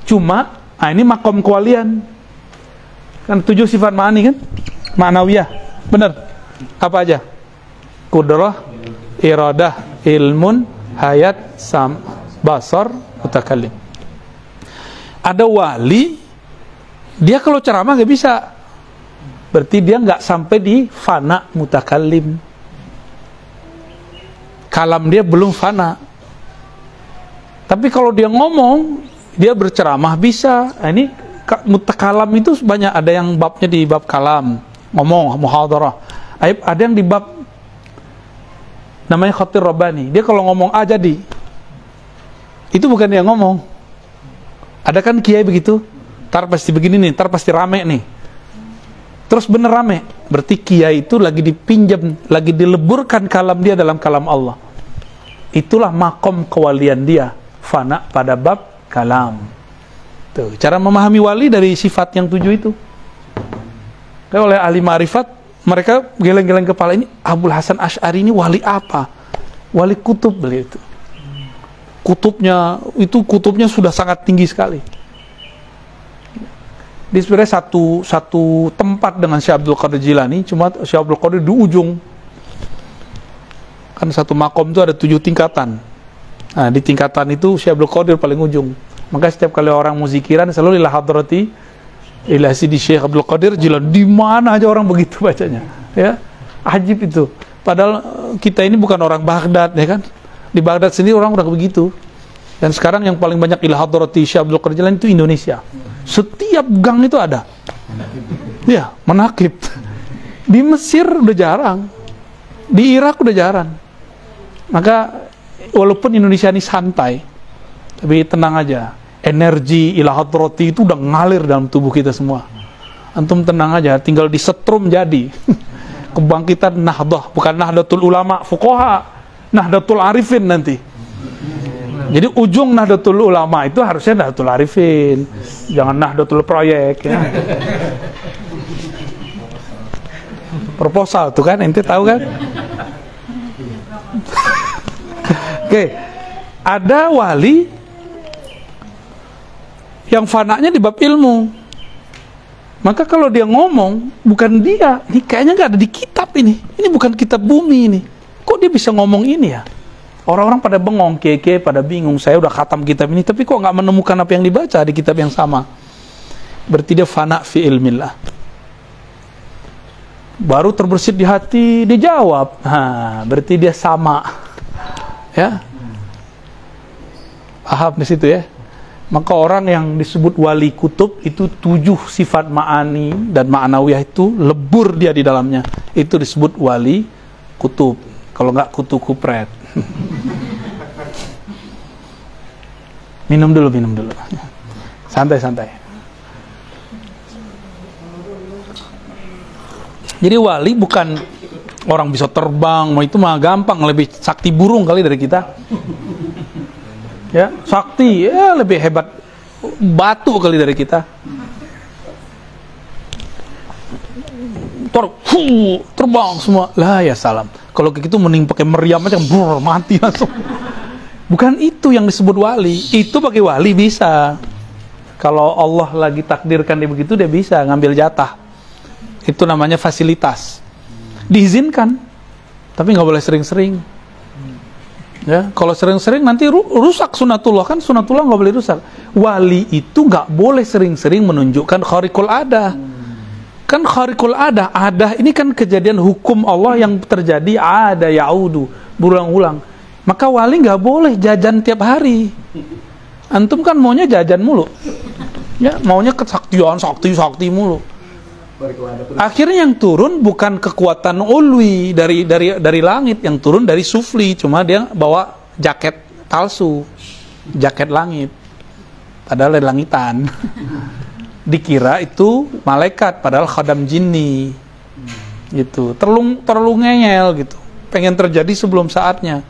Cuma, nah ini makom kewalian. Kan tujuh sifat ma'ani kan? Ma'nawiyah. Benar? Apa aja? Kudrah, iradah, ilmun, hayat, sam, basar, mutakallim. Ada wali, dia kalau ceramah gak bisa berarti dia nggak sampai di fana mutakallim. Kalam dia belum fana. Tapi kalau dia ngomong dia berceramah bisa. Nah, ini mutakalam itu banyak ada yang babnya di bab kalam. Ngomong muhadarah. Ada yang di bab namanya khatir robani dia kalau ngomong A jadi. Itu bukan dia ngomong. Ada kan kiai begitu? Tar pasti begini nih tar pasti rame nih Terus bener rame. Berarti kiai itu lagi dipinjam, lagi dileburkan kalam dia dalam kalam Allah. Itulah makom kewalian dia. Fana pada bab kalam. Tuh, cara memahami wali dari sifat yang tujuh itu. Kayak oleh ahli ma'rifat, mereka geleng-geleng kepala ini, Abul Hasan Ash'ari ini wali apa? Wali kutub beliau itu. Kutubnya, itu kutubnya sudah sangat tinggi sekali. Di sebenarnya satu, satu tempat dengan Syekh Abdul Qadir Jilani, cuma Syekh Abdul Qadir di ujung. Kan satu makom itu ada tujuh tingkatan. Nah, di tingkatan itu Syekh Abdul Qadir paling ujung. Maka setiap kali orang muzikiran selalu lillah hadrati ila sidi Syekh Abdul Qadir Jilan di mana aja orang begitu bacanya ya ajib itu padahal kita ini bukan orang Baghdad ya kan di Baghdad sendiri orang udah begitu dan sekarang yang paling banyak ila hadrati Syekh Abdul Qadir itu Indonesia. Setiap gang itu ada. Ya menakib. Di Mesir udah jarang. Di Irak udah jarang. Maka walaupun Indonesia ini santai tapi tenang aja. Energi ilah hadrati itu udah ngalir dalam tubuh kita semua. Antum tenang aja, tinggal disetrum jadi. Kebangkitan nahdah, bukan nahdlatul ulama fuqaha, nahdlatul arifin nanti. Jadi ujung nahdlatul ulama itu harusnya nahdlatul arifin, jangan nahdlatul proyek ya. Proposal tuh kan, ente tahu kan? Oke, ada wali yang fananya di bab ilmu. Maka kalau dia ngomong, bukan dia, ini kayaknya nggak ada di kitab ini. Ini bukan kitab bumi ini. Kok dia bisa ngomong ini ya? Orang-orang pada bengong, keke, pada bingung. Saya udah khatam kitab ini, tapi kok nggak menemukan apa yang dibaca di kitab yang sama? Berarti dia fana fi ilmillah. Baru terbersit di hati, dijawab. Nah, berarti dia sama. Ya, paham di situ ya? maka orang yang disebut wali kutub itu tujuh sifat ma'ani dan ma'nawiyah itu lebur dia di dalamnya itu disebut wali kutub kalau nggak kutu kupret minum dulu minum dulu. Santai santai. Jadi wali bukan orang bisa terbang mau itu mah gampang lebih sakti burung kali dari kita. Ya sakti ya lebih hebat batu kali dari kita ter hu, terbang semua. Lah ya salam. Kalau kayak gitu mending pakai meriam aja brr, mati langsung. Bukan itu yang disebut wali. Itu pakai wali bisa. Kalau Allah lagi takdirkan dia begitu dia bisa ngambil jatah. Itu namanya fasilitas. Diizinkan tapi nggak boleh sering-sering. Ya, kalau sering-sering nanti rusak sunatullah. Kan sunatullah nggak boleh rusak. Wali itu nggak boleh sering-sering menunjukkan kharikul ada. Kan kharikul ada, ada ini kan kejadian hukum Allah yang terjadi ada yaudu berulang-ulang. Maka wali nggak boleh jajan tiap hari. Antum kan maunya jajan mulu. Ya, maunya kesaktian, sakti, sakti mulu. Akhirnya yang turun bukan kekuatan ulwi dari dari dari langit, yang turun dari sufli. Cuma dia bawa jaket palsu, jaket langit. Padahal dari langitan. Dikira itu malaikat, padahal khadam jinni. Gitu. Terlalu terlalu ngeyel gitu. Pengen terjadi sebelum saatnya.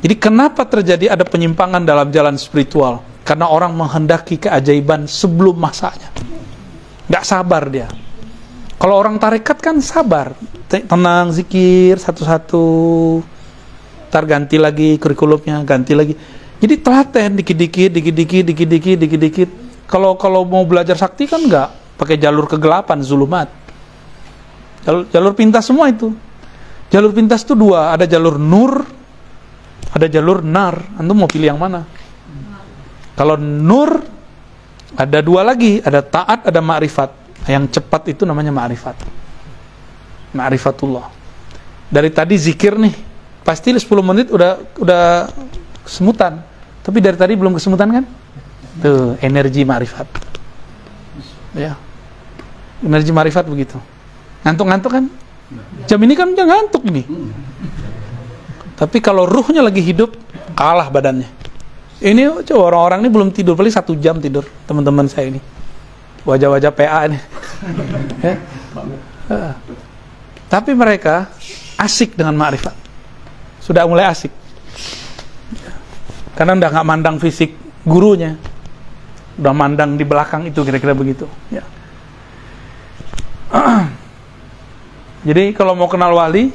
Jadi kenapa terjadi ada penyimpangan dalam jalan spiritual? Karena orang menghendaki keajaiban sebelum masanya. Gak sabar dia kalau orang tarekat kan sabar, tenang, zikir satu-satu, ntar ganti lagi kurikulumnya, ganti lagi. Jadi telaten dikit-dikit, dikit-dikit, dikit-dikit, dikit-dikit. Kalau kalau mau belajar sakti kan enggak pakai jalur kegelapan, zulumat. Jalur, jalur pintas semua itu. Jalur pintas itu dua, ada jalur nur, ada jalur nar. Antum mau pilih yang mana? Kalau nur ada dua lagi, ada taat, ada ma'rifat yang cepat itu namanya ma'rifat. Ma'rifatullah. Dari tadi zikir nih, pasti 10 menit udah udah kesemutan. Tapi dari tadi belum kesemutan kan? Tuh, energi ma'rifat. Ya. Energi ma'rifat begitu. Ngantuk-ngantuk kan? Jam ini kan udah ngantuk ini. Tapi kalau ruhnya lagi hidup, kalah badannya. Ini coba orang-orang ini belum tidur, paling satu jam tidur teman-teman saya ini wajah-wajah PA ini. ya. Tapi mereka asik dengan ma'rifat. Sudah mulai asik. Karena udah nggak mandang fisik gurunya. Udah mandang di belakang itu kira-kira begitu. Ya. Jadi kalau mau kenal wali,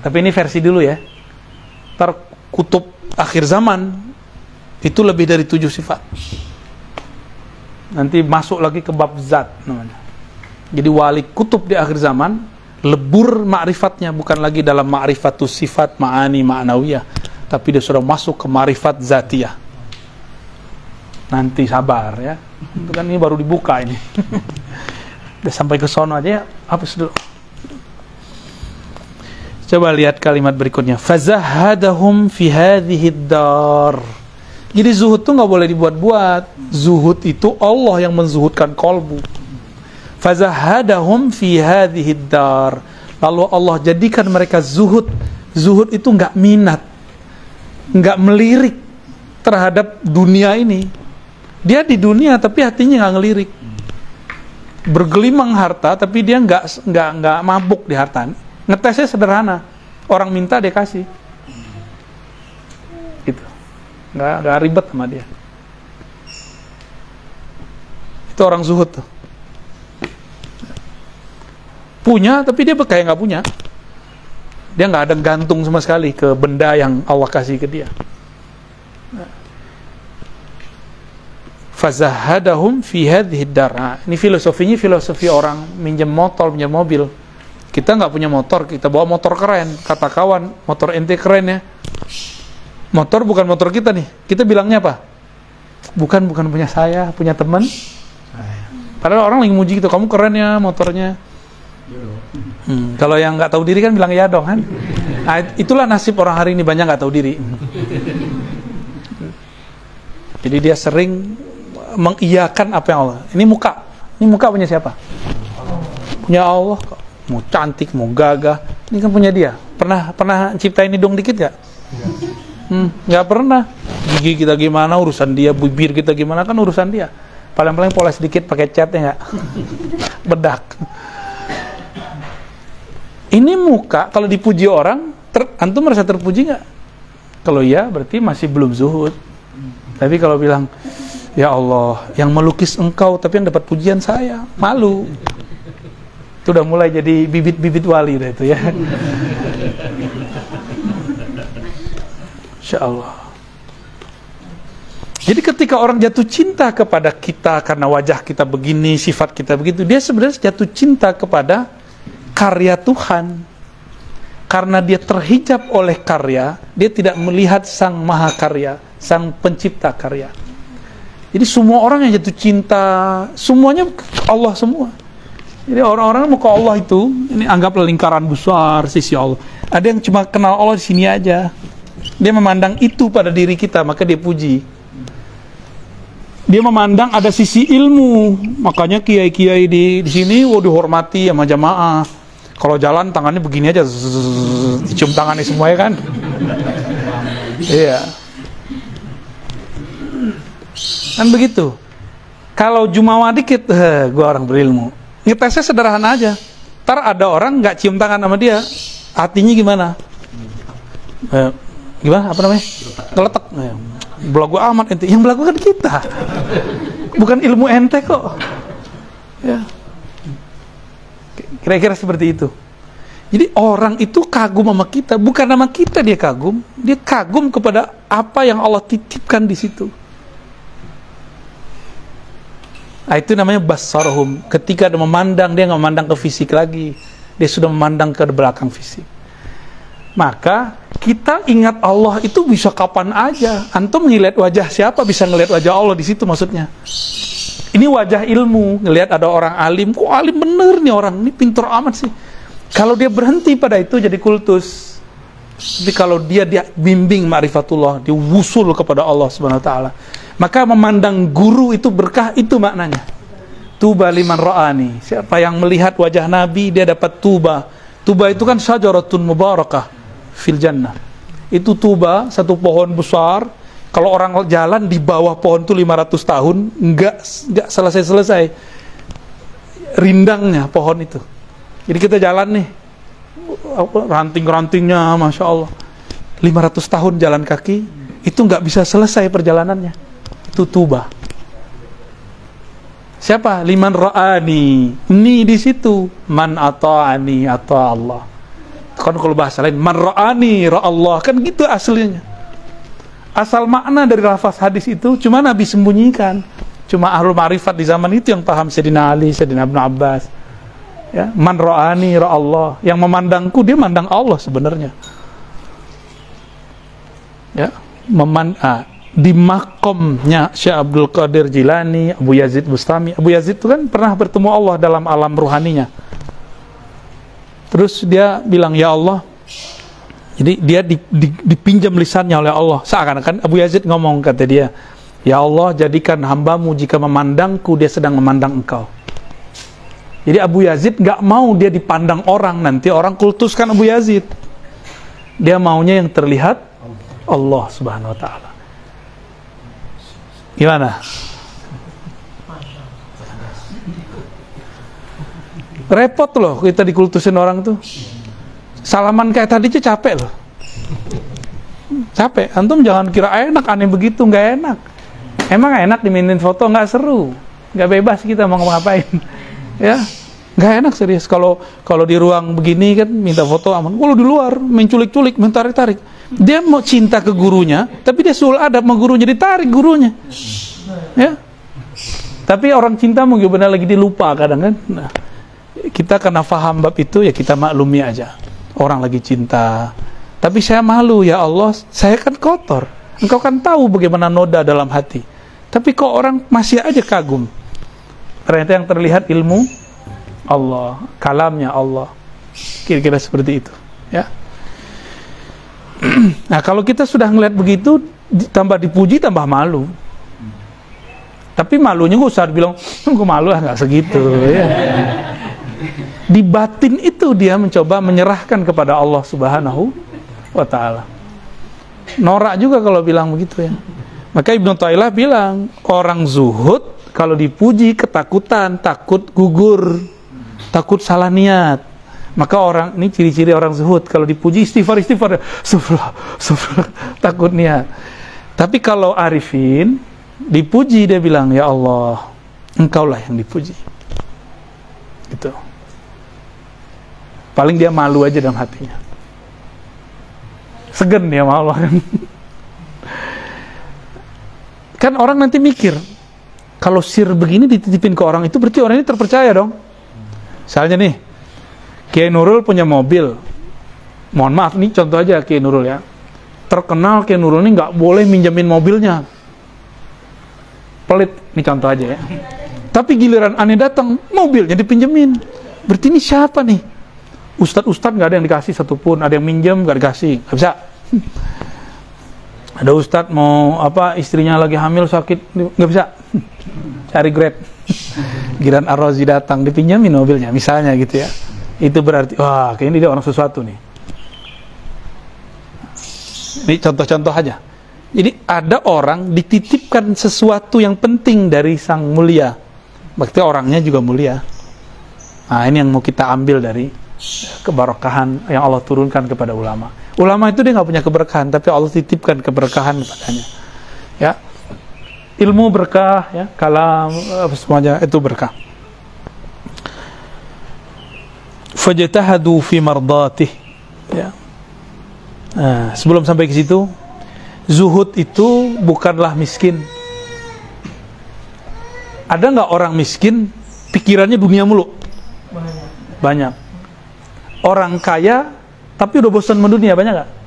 tapi ini versi dulu ya. Ntar kutub akhir zaman itu lebih dari tujuh sifat. Nanti masuk lagi ke bab zat namanya. Jadi wali kutub di akhir zaman lebur ma'rifatnya bukan lagi dalam ma'rifatus sifat ma'ani ma'nawiyah tapi dia sudah masuk ke ma'rifat zatiyah nanti sabar ya. Itu kan ini baru dibuka ini. Udah sampai ke sono aja ya. Hapus dulu. Coba lihat kalimat berikutnya. Fazahadahum fi hadhihi dar jadi zuhud tuh nggak boleh dibuat-buat. Zuhud itu Allah yang menzuhudkan kolbu. Fazahadahum fi hadhihi dar lalu Allah jadikan mereka zuhud. Zuhud itu nggak minat. Nggak melirik terhadap dunia ini dia di dunia tapi hatinya nggak ngelirik. Bergelimang harta tapi dia nggak nggak nggak mabuk di harta. Ngetesnya sederhana. Orang minta dia kasih. Gitu. Nggak nggak ribet sama dia. Itu orang zuhud tuh. Punya tapi dia kayak nggak punya. Dia nggak ada gantung sama sekali ke benda yang Allah kasih ke dia fazahadahum fi hadhihi dar. Nah, ini filosofinya filosofi orang minjem motor minjem mobil. Kita nggak punya motor kita bawa motor keren. Kata kawan motor ente keren ya. Motor bukan motor kita nih. Kita bilangnya apa? Bukan bukan punya saya punya teman. Padahal orang lagi muji gitu kamu keren ya motornya. Hmm, kalau yang nggak tahu diri kan bilang ya dong kan. Nah, itulah nasib orang hari ini banyak nggak tahu diri. Jadi dia sering mengiyakan apa yang Allah. Ini muka, ini muka punya siapa? Punya Allah. Mau cantik, mau gagah, ini kan punya dia. Pernah pernah ciptain hidung dikit gak? Hmm, nggak pernah. Gigi kita gimana urusan dia, bibir kita gimana kan urusan dia. Paling-paling poles sedikit pakai cat ya nggak? Bedak ini muka kalau dipuji orang ter, antum merasa terpuji nggak kalau ya berarti masih belum zuhud tapi kalau bilang ya Allah yang melukis engkau tapi yang dapat pujian saya malu itu udah mulai jadi bibit-bibit wali dah itu ya Insya Allah jadi ketika orang jatuh cinta kepada kita karena wajah kita begini, sifat kita begitu, dia sebenarnya jatuh cinta kepada karya Tuhan. Karena dia terhijab oleh karya, dia tidak melihat sang maha karya, sang pencipta karya. Jadi semua orang yang jatuh cinta, semuanya Allah semua. Jadi orang-orang mau ke Allah itu, ini anggaplah lingkaran besar sisi Allah. Ada yang cuma kenal Allah di sini aja. Dia memandang itu pada diri kita, maka dia puji dia memandang ada sisi ilmu makanya kiai-kiai di, di sini wow dihormati sama jamaah kalau jalan tangannya begini aja zzz, dicium tangannya semua ya kan iya kan begitu. Kalau jumawa dikit eh, gue orang berilmu. Ngetesnya sederhana aja. Ntar ada orang nggak cium tangan sama dia hatinya gimana? Eh, gimana? Apa namanya? Geletak eh, belagu amat ente yang belagu kan kita. Bukan ilmu ente kok. Ya. Kira-kira seperti itu. Jadi orang itu kagum sama kita. Bukan nama kita dia kagum. Dia kagum kepada apa yang Allah titipkan di situ nah, itu namanya basarhum ketika dia memandang dia nggak memandang ke fisik lagi dia sudah memandang ke belakang fisik maka kita ingat Allah itu bisa kapan aja. Antum ngeliat wajah siapa bisa ngeliat wajah Allah di situ maksudnya. Ini wajah ilmu, ngelihat ada orang alim, kok alim bener nih orang, ini pintar amat sih. Kalau dia berhenti pada itu jadi kultus. Tapi kalau dia dia bimbing ma'rifatullah, dia wusul kepada Allah Subhanahu wa taala, maka memandang guru itu berkah itu maknanya. Tuba liman ra'ani. Siapa yang melihat wajah Nabi dia dapat tuba. Tuba itu kan syajaratun mubarakah fil jannah. Itu tuba, satu pohon besar. Kalau orang jalan di bawah pohon itu 500 tahun, enggak enggak selesai-selesai. Rindangnya pohon itu. Jadi kita jalan nih, ranting-rantingnya, masya Allah. 500 tahun jalan kaki, itu nggak bisa selesai perjalanannya. Itu tuba. Siapa? Liman ra'ani. Ni di situ. Man ata'ani atau Allah. Kan kalau bahasa lain man ra'ani ra Allah kan gitu aslinya. Asal makna dari lafaz hadis itu cuma Nabi sembunyikan. Cuma ahlul ma'rifat di zaman itu yang paham Sayyidina Ali, Sayyidina Ibn Abbas. Ya, man ra'ani ra Allah. Yang memandangku dia mandang Allah sebenarnya. Ya, meman ah, di makomnya Syekh Abdul Qadir Jilani, Abu Yazid Bustami. Abu Yazid itu kan pernah bertemu Allah dalam alam ruhaninya. Terus dia bilang, "Ya Allah." Jadi dia dipinjam lisannya oleh Allah. Seakan-akan Abu Yazid ngomong kata dia, "Ya Allah, jadikan hambamu jika memandangku dia sedang memandang engkau." Jadi Abu Yazid nggak mau dia dipandang orang nanti orang kultuskan Abu Yazid. Dia maunya yang terlihat Allah Subhanahu wa taala. Gimana? Repot loh kita dikultusin orang tuh. Salaman kayak tadi aja capek loh. Capek. Antum jangan kira enak aneh begitu, nggak enak. Emang enak dimintain foto nggak seru, nggak bebas kita mau ngapain. Ya, nggak enak serius. Kalau kalau di ruang begini kan minta foto aman. Kalau di luar menculik-culik, mentarik-tarik dia mau cinta ke gurunya, tapi dia sul adab sama gurunya, ditarik gurunya. Ya. Tapi orang cinta mungkin benar lagi dilupa kadang kan. Nah, kita karena faham bab itu ya kita maklumi aja. Orang lagi cinta. Tapi saya malu ya Allah, saya kan kotor. Engkau kan tahu bagaimana noda dalam hati. Tapi kok orang masih aja kagum. Ternyata yang terlihat ilmu Allah, kalamnya Allah. Kira-kira seperti itu, ya. nah kalau kita sudah ngeliat begitu tambah dipuji tambah malu tapi malunya gue usah bilang gue malu lah nggak segitu ya. di batin itu dia mencoba menyerahkan kepada Allah subhanahu wa ta'ala norak juga kalau bilang begitu ya maka Ibnu Tailah bilang orang zuhud kalau dipuji ketakutan takut gugur takut salah niat maka orang ini ciri-ciri orang zuhud kalau dipuji istighfar istighfar suflah suflah takut niat. Tapi kalau arifin dipuji dia bilang ya Allah engkaulah yang dipuji. Gitu. Paling dia malu aja dalam hatinya. Segen sama Allah kan. kan orang nanti mikir kalau sir begini dititipin ke orang itu berarti orang ini terpercaya dong. Misalnya nih, Kiai Nurul punya mobil. Mohon maaf nih contoh aja Kiai Nurul ya. Terkenal Kiai Nurul ini nggak boleh minjemin mobilnya. Pelit, ini contoh aja ya. Tapi giliran aneh datang, mobilnya dipinjemin. Berarti ini siapa nih? Ustadz-ustadz nggak ada yang dikasih satupun, ada yang minjem nggak dikasih, nggak bisa. Ada ustadz mau apa istrinya lagi hamil sakit nggak bisa cari grab. Giran Arrozi datang dipinjemin mobilnya, misalnya gitu ya. Itu berarti wah kayaknya dia orang sesuatu nih. Ini contoh-contoh aja. Jadi ada orang dititipkan sesuatu yang penting dari sang mulia. Berarti orangnya juga mulia. Nah ini yang mau kita ambil dari keberkahan yang Allah turunkan kepada ulama. Ulama itu dia nggak punya keberkahan tapi Allah titipkan keberkahan kepadanya. Ya ilmu berkah ya kalam semuanya itu berkah. Fajtahadu fi mardatih. Ya. Nah, sebelum sampai ke situ zuhud itu bukanlah miskin. Ada nggak orang miskin pikirannya dunia mulu? Banyak. Banyak. Orang kaya tapi udah bosan mendunia banyak nggak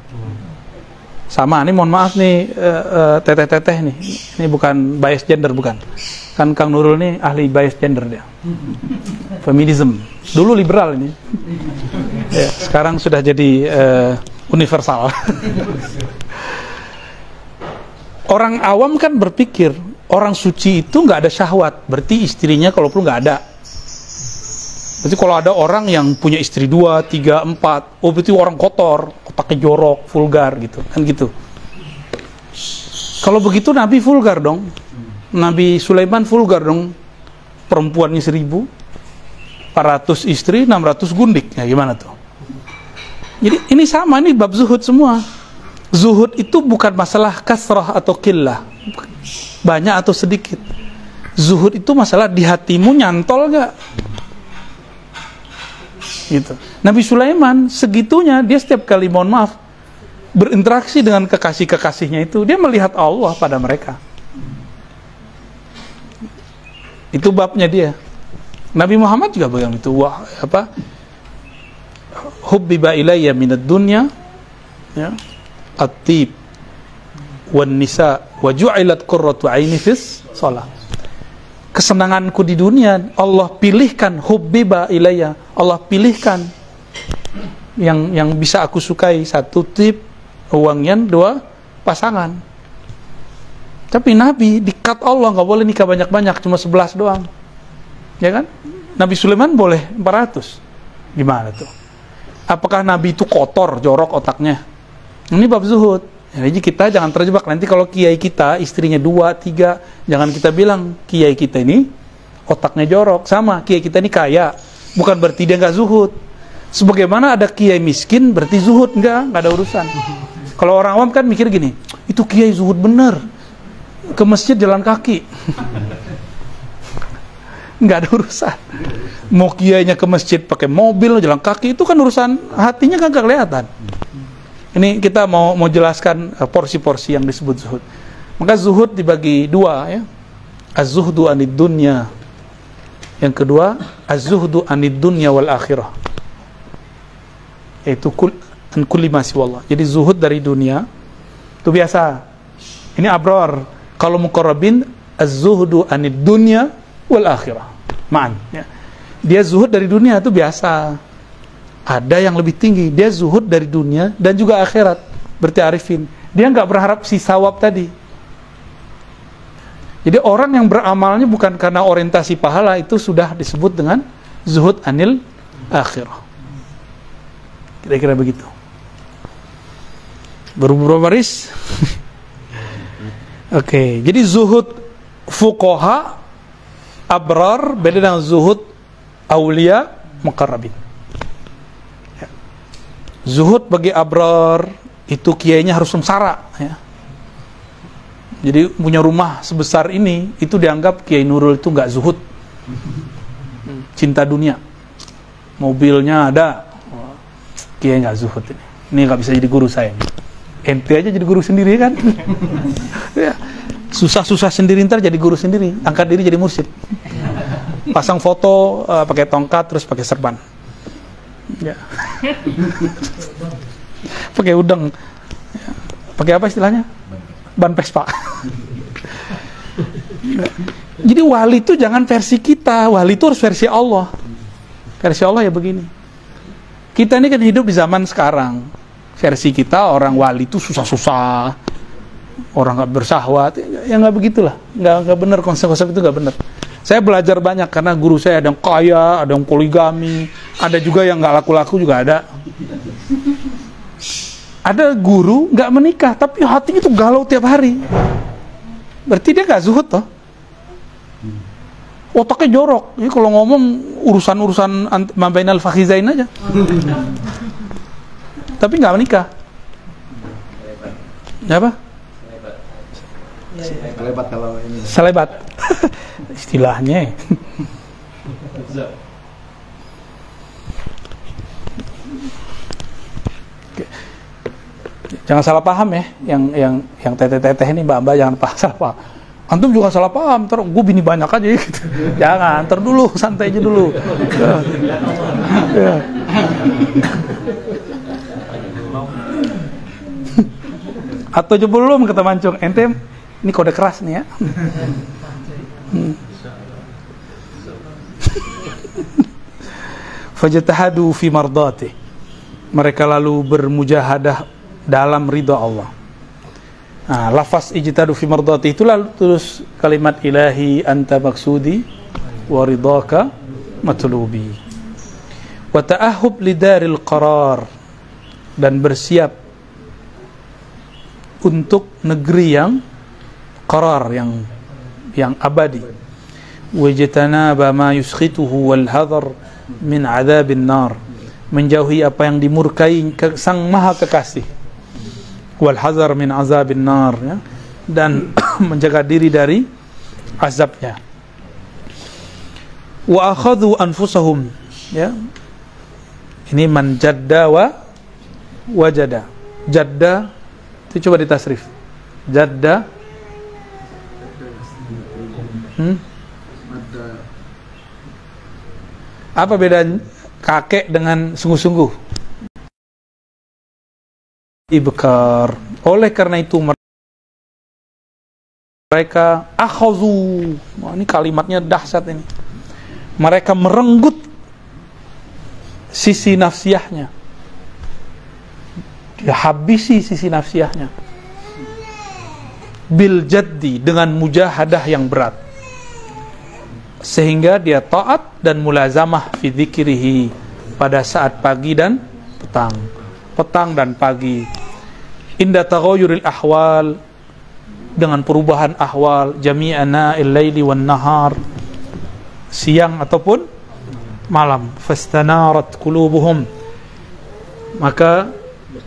sama nih mohon maaf nih uh, uh, teteh-teteh nih. Ini bukan bias gender bukan. Kan Kang Nurul nih ahli bias gender dia. Feminism. Dulu liberal ini. Ya, sekarang sudah jadi uh, universal. Orang awam kan berpikir orang suci itu nggak ada syahwat. Berarti istrinya kalau perlu nggak ada berarti kalau ada orang yang punya istri dua tiga empat oh berarti orang kotor pakai jorok, vulgar gitu, kan gitu. Kalau begitu Nabi vulgar dong. Nabi Sulaiman vulgar dong. Perempuannya seribu, 400 istri, 600 gundik. Ya gimana tuh? Jadi ini sama, ini bab zuhud semua. Zuhud itu bukan masalah kasrah atau killah. Banyak atau sedikit. zuhud itu masalah di hatimu nyantol gak gitu. Nabi Sulaiman segitunya dia setiap kali mohon maaf berinteraksi dengan kekasih-kekasihnya itu dia melihat Allah pada mereka. Itu babnya dia. Nabi Muhammad juga begitu wah apa hubbiba ilayya minad dunya ya at-tib wan nisa wa ju'ilat qurratu aini fis shalah kesenanganku di dunia Allah pilihkan hubbiba ilayya. Allah pilihkan yang yang bisa aku sukai. Satu tip uangnya dua pasangan. Tapi Nabi dikat Allah nggak boleh nikah banyak-banyak cuma 11 doang. Ya kan? Nabi Sulaiman boleh 400 gimana tuh? Apakah Nabi itu kotor jorok otaknya? Ini bab zuhud jadi kita jangan terjebak. Nanti kalau kiai kita istrinya dua tiga jangan kita bilang kiai kita ini otaknya jorok. Sama kiai kita ini kaya. Bukan berarti dia nggak zuhud. Sebagaimana ada kiai miskin berarti zuhud. Nggak nggak ada urusan. Kalau orang awam kan mikir gini itu kiai zuhud bener. Ke masjid jalan kaki. Nggak ada urusan. Mau kiainya ke masjid pakai mobil jalan kaki itu kan urusan hatinya kan kelihatan ini kita mau mau jelaskan uh, porsi-porsi yang disebut zuhud. Maka zuhud dibagi dua ya. Az-zuhdu anid dunya. Yang kedua, az-zuhdu anid dunya wal akhirah. Yaitu kul an kulli ma Jadi zuhud dari dunia itu biasa. Ini abrar. Kalau muqarrabin az-zuhdu anid dunya wal akhirah. Ma'an ya. Dia zuhud dari dunia itu biasa ada yang lebih tinggi. Dia zuhud dari dunia dan juga akhirat. Berarti arifin. Dia nggak berharap si sawab tadi. Jadi orang yang beramalnya bukan karena orientasi pahala itu sudah disebut dengan zuhud anil akhirah. Kira-kira begitu. Berubah baris oke okay. jadi zuhud fukoha abrar beda dengan zuhud aulia mukarrabin Zuhud bagi abrar itu kiainya harus sengsara ya. Jadi punya rumah sebesar ini itu dianggap Kiai Nurul itu nggak zuhud. Cinta dunia. Mobilnya ada. Kiai nggak zuhud ini. Ini nggak bisa jadi guru saya. Ente aja jadi guru sendiri kan. ya. Susah-susah sendiri ntar jadi guru sendiri. Angkat diri jadi mursyid. Pasang foto uh, pakai tongkat terus pakai serban ya. pakai udang pakai apa istilahnya? Ban pespa jadi wali itu jangan versi kita. Wali itu harus versi Allah. Versi Allah ya begini. Kita ini kan hidup di zaman sekarang. Versi kita orang wali itu susah-susah. Orang nggak bersahwat. Ya nggak begitulah. Nggak nggak benar. Konsep-konsep itu nggak benar saya belajar banyak karena guru saya ada yang kaya, ada yang poligami, ada juga yang nggak laku-laku juga ada. Ada guru nggak menikah tapi hatinya tuh galau tiap hari. Berarti dia nggak zuhud toh? Otaknya jorok. Ini kalau ngomong urusan-urusan mabainal fakhizain aja. tapi nggak menikah. Apa? Selebat kalau ini. Selebat. Istilahnya. Jangan salah paham ya, yang yang yang teteh-teteh ini mbak-mbak jangan paham salah paham. Antum juga salah paham, ter gue bini banyak aja gitu. Jangan, ter dulu, santai aja dulu. Ya. Atau aja belum kata mancung, ente ini kode keras nih ya. Hmm. Fajtahadu fi mardati. Mereka lalu bermujahadah dalam ridha Allah. Nah, lafaz ijtihadu fi mardati itulah terus kalimat ilahi anta maksudi wa ridhaka matlubi. Wa ta'ahub lidaril qarar dan bersiap untuk negeri yang qarar yang yang abadi. Wajtanaba ma yuskhituhu wal hadar min adzabin nar. Menjauhi apa yang dimurkai sang maha kekasih. Wal hazar min azabin nar ya. dan menjaga diri dari azabnya. Wa akhadhu anfusahum ya. Ini man jadda wa wajada. Jadda itu coba ditasrif. Jadda hmm? apa beda kakek dengan sungguh-sungguh? Ibkar oleh karena itu mereka akhazu. Wah, ini kalimatnya dahsyat ini. Mereka merenggut sisi nafsiyahnya. Dia habisi sisi nafsiyahnya. Bil jaddi dengan mujahadah yang berat sehingga dia taat dan mulazamah fi dzikrihi pada saat pagi dan petang. Petang dan pagi. Inda taghayyuril ahwal dengan perubahan ahwal jami'ana il-laili wan nahar siang ataupun malam. Fastanarat qulubuhum. Maka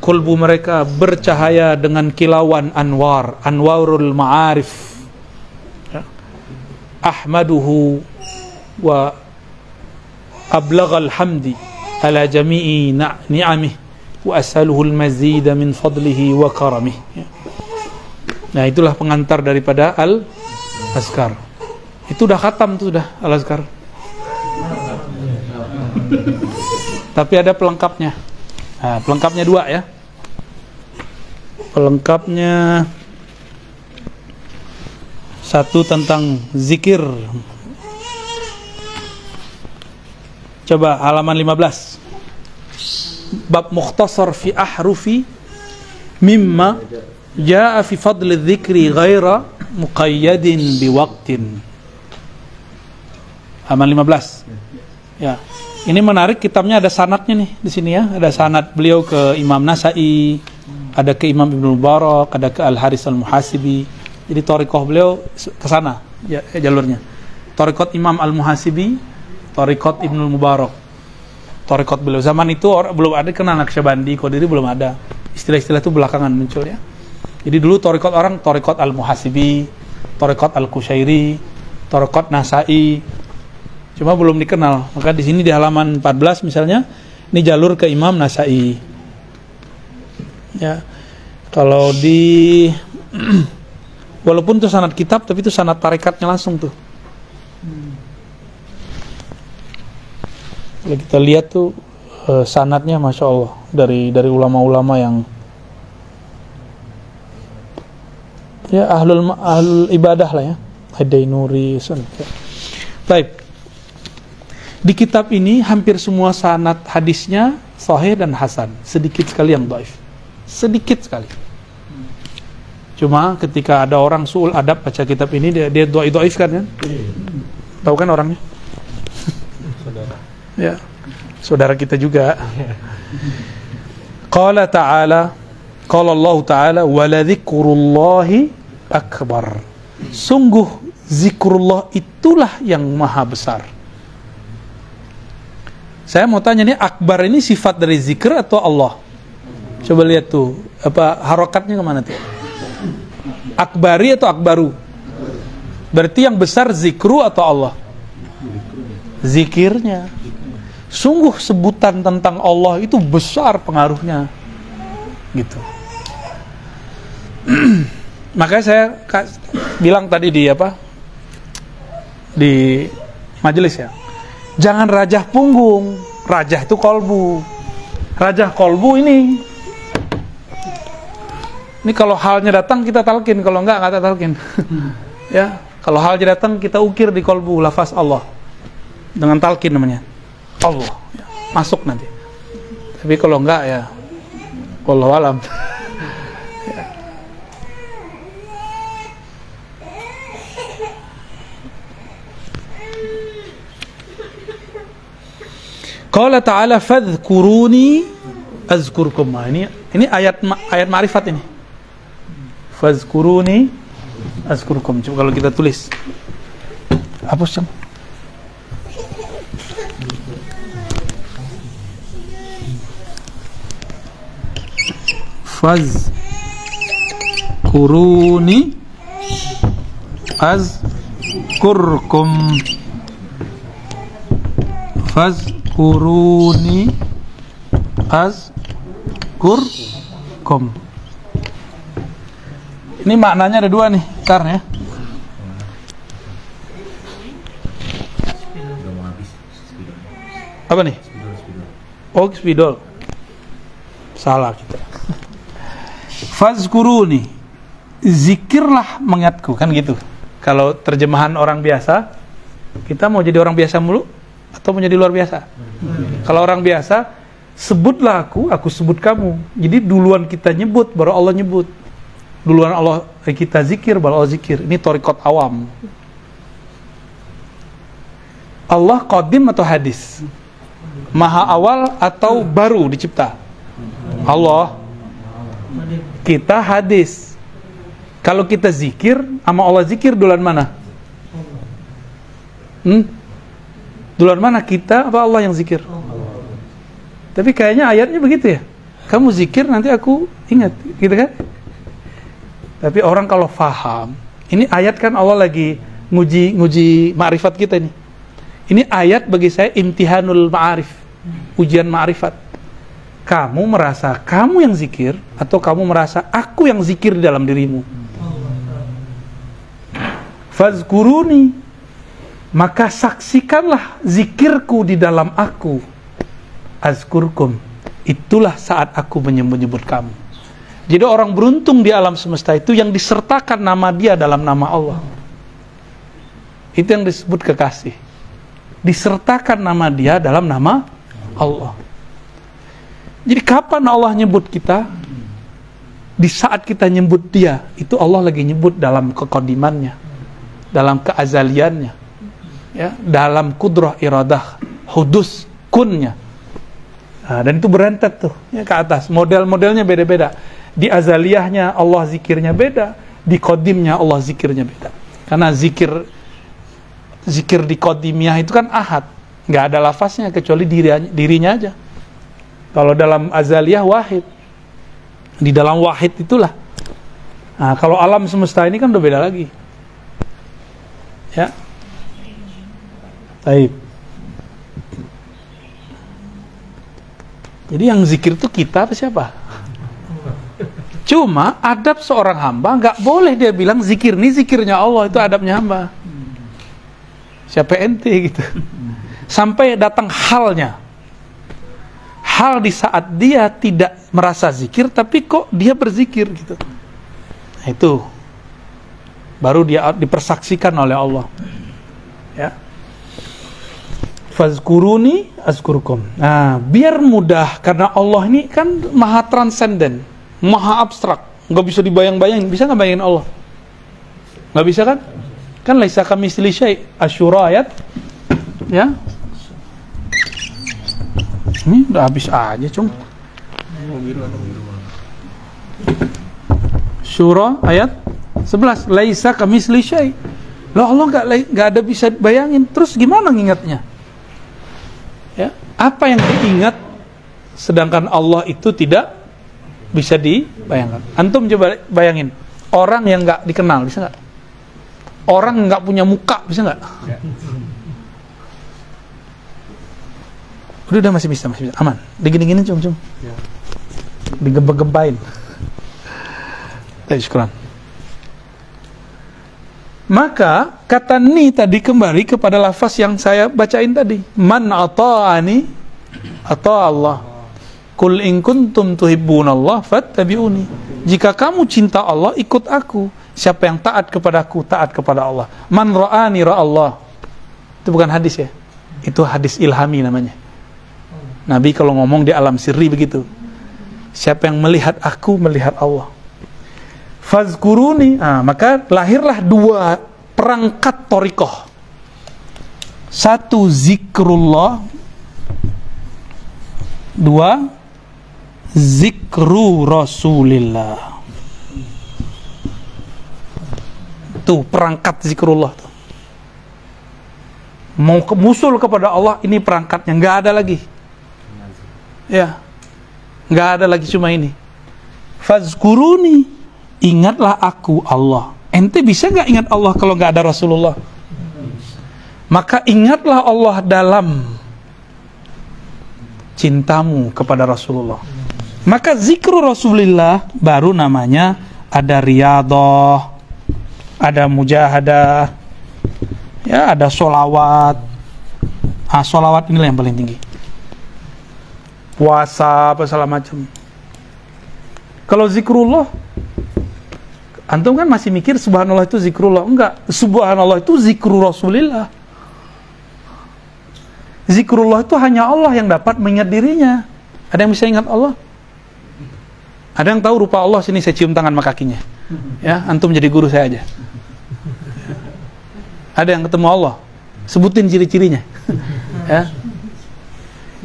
kulbu mereka bercahaya dengan kilauan anwar anwarul ma'arif hamdi ala jami'i ni'amih wa as'aluhu al-mazid min fadlihi wa karamih nah itulah pengantar daripada al-azkar. Itu udah khatam tuh sudah al-azkar. Tapi ada pelengkapnya. Nah, pelengkapnya dua ya. Pelengkapnya satu tentang zikir. Coba halaman 15 bab mukhtasar fi ahrufi mimma jaa fi fadli dzikri ghaira muqayyadin biwaqtin. Halaman 15 ya. Ini menarik kitabnya ada sanatnya nih di sini ya. Ada sanat beliau ke Imam Nasai ada ke Imam Ibnu Mubarak ada ke Al Haris Al Muhasibi jadi torikoh beliau ke sana ya, ya, jalurnya. Torikot Imam Al Muhasibi, torikot Ibnu Mubarak. Torikot beliau zaman itu orang belum ada kenal Naqsyabandi, Qadiri belum ada. Istilah-istilah itu belakangan muncul ya. Jadi dulu torikot orang torikot Al Muhasibi, torikot Al Kushairi, torikot Nasai. Cuma belum dikenal. Maka di sini di halaman 14 misalnya, ini jalur ke Imam Nasai. Ya. Kalau di Walaupun itu sanat kitab, tapi itu sanat tarekatnya langsung tuh. Kalau kita lihat tuh uh, sanatnya, masya Allah dari dari ulama-ulama yang ya ahlul ahlul ibadah lah ya, Hadai Nuri, sun. Baik. Di kitab ini hampir semua sanat hadisnya sahih dan hasan, sedikit sekali yang baif. Sedikit sekali. Cuma ketika ada orang suul adab baca kitab ini dia dia doa doif kan kan? Tahu kan orangnya? Saudara. ya. Saudara kita juga. Qala ta'ala Qala Allah Ta'ala wala dzikrullahi akbar. Sungguh zikrullah itulah yang maha besar. Saya mau tanya nih akbar ini sifat dari zikr atau Allah? Coba lihat tuh apa harokatnya ke mana tuh? Akbari atau akbaru? Berarti yang besar zikru atau Allah? Zikirnya. Sungguh sebutan tentang Allah itu besar pengaruhnya. Gitu. Makanya saya bilang tadi di apa? Di majelis ya. Jangan rajah punggung. Rajah itu kolbu. Rajah kolbu ini ini kalau halnya datang kita talkin, kalau enggak enggak talkin. ya, kalau halnya datang kita ukir di kolbu lafaz Allah dengan talkin namanya. Allah ya, masuk nanti. Tapi kalau enggak ya Allah alam. Qala ta'ala fadhkuruni azkurkum. Nah, ini ini ayat ayat ma'rifat ini fazkuruni azkurkum coba kalau kita tulis. Hapus cang. Faz kuruni az kurkum fazkuruni azkurkum ini maknanya ada dua nih tar ya. Apa nih? Oh spidol. Salah kita. Fazkuruni zikirlah mengingatku kan gitu. Kalau terjemahan orang biasa kita mau jadi orang biasa mulu atau mau jadi luar biasa? Kalau orang biasa sebutlah aku aku sebut kamu. Jadi duluan kita nyebut baru Allah nyebut duluan Allah eh, kita zikir baru Allah zikir. Ini torikot awam. Allah qadim atau hadis? Maha awal atau baru dicipta? Allah. Kita hadis. Kalau kita zikir sama Allah zikir duluan mana? Hmm? duluan mana? Kita apa Allah yang zikir? Tapi kayaknya ayatnya begitu ya. Kamu zikir nanti aku ingat gitu kan tapi orang kalau faham ini ayat kan Allah lagi nguji nguji ma'rifat kita nih ini ayat bagi saya imtihanul ma'arif ujian ma'rifat kamu merasa kamu yang zikir atau kamu merasa aku yang zikir di dalam dirimu? Fazkuruni maka saksikanlah zikirku di dalam aku. Azkurkum itulah saat aku menyebut-nyebut kamu jadi orang beruntung di alam semesta itu yang disertakan nama dia dalam nama Allah. Itu yang disebut kekasih. Disertakan nama dia dalam nama Allah. Jadi kapan Allah nyebut kita? Di saat kita nyebut dia itu Allah lagi nyebut dalam kekodimannya dalam keazaliannya ya dalam kudrah iradah hudus kunnya. Nah, dan itu berentet tuh ya, ke atas. Model-modelnya beda-beda. Di azaliyahnya Allah zikirnya beda, di kodimnya Allah zikirnya beda. Karena zikir zikir di kodimnya itu kan ahad, nggak ada lafaznya kecuali diri, dirinya aja. Kalau dalam azaliyah wahid, di dalam wahid itulah. Nah, kalau alam semesta ini kan udah beda lagi. Ya. Taib. Jadi yang zikir itu kita apa siapa? Cuma adab seorang hamba nggak boleh dia bilang zikir ini zikirnya Allah itu adabnya hamba. Siapa ente gitu. Sampai datang halnya. Hal di saat dia tidak merasa zikir tapi kok dia berzikir gitu. Nah, itu baru dia dipersaksikan oleh Allah. Ya fazkuruni azkurkum. Nah, biar mudah karena Allah ini kan maha transenden, maha abstrak, nggak bisa dibayang-bayangin. Bisa nggak bayangin Allah? Nggak bisa kan? Kan laisa kami syai. Asyura ayat ya. Ini udah habis aja, Cung. Syura ayat 11. Laisa kami syai. Loh Allah nggak nggak ada bisa bayangin. Terus gimana ngingatnya? ya apa yang diingat sedangkan Allah itu tidak bisa dibayangkan antum coba bayangin orang yang nggak dikenal bisa nggak orang nggak punya muka bisa nggak udah udah masih bisa masih bisa aman digini-gini cum cum Ya. digempa-gempain syukuran. Maka kata ni tadi kembali kepada lafaz yang saya bacain tadi. Man ata'ani atau Allah. Kul in kuntum tuhibbunallah fattabi'uni. Jika kamu cinta Allah, ikut aku. Siapa yang taat kepadaku, taat kepada Allah. Man ra'ani ra'allah. Itu bukan hadis ya. Itu hadis ilhami namanya. Nabi kalau ngomong di alam sirri begitu. Siapa yang melihat aku, melihat Allah fazkuruni ah, maka lahirlah dua perangkat torikoh satu zikrullah dua zikru rasulillah tuh perangkat zikrullah tuh. mau ke, musul kepada Allah ini perangkatnya nggak ada lagi ya nggak ada lagi cuma ini fazkuruni ingatlah aku Allah. Ente bisa nggak ingat Allah kalau nggak ada Rasulullah? Maka ingatlah Allah dalam cintamu kepada Rasulullah. Maka zikru Rasulullah baru namanya ada riadoh, ada mujahadah, ya ada solawat. Ah, solawat inilah yang paling tinggi. Puasa apa segala macam. Kalau zikrullah, antum kan masih mikir subhanallah itu zikrullah. Enggak, subhanallah itu zikru Rasulillah. Zikrullah itu hanya Allah yang dapat mengingat dirinya. Ada yang bisa ingat Allah? Ada yang tahu rupa Allah sini saya cium tangan sama kakinya. Ya, antum jadi guru saya aja. Ada yang ketemu Allah? Sebutin ciri-cirinya. ya.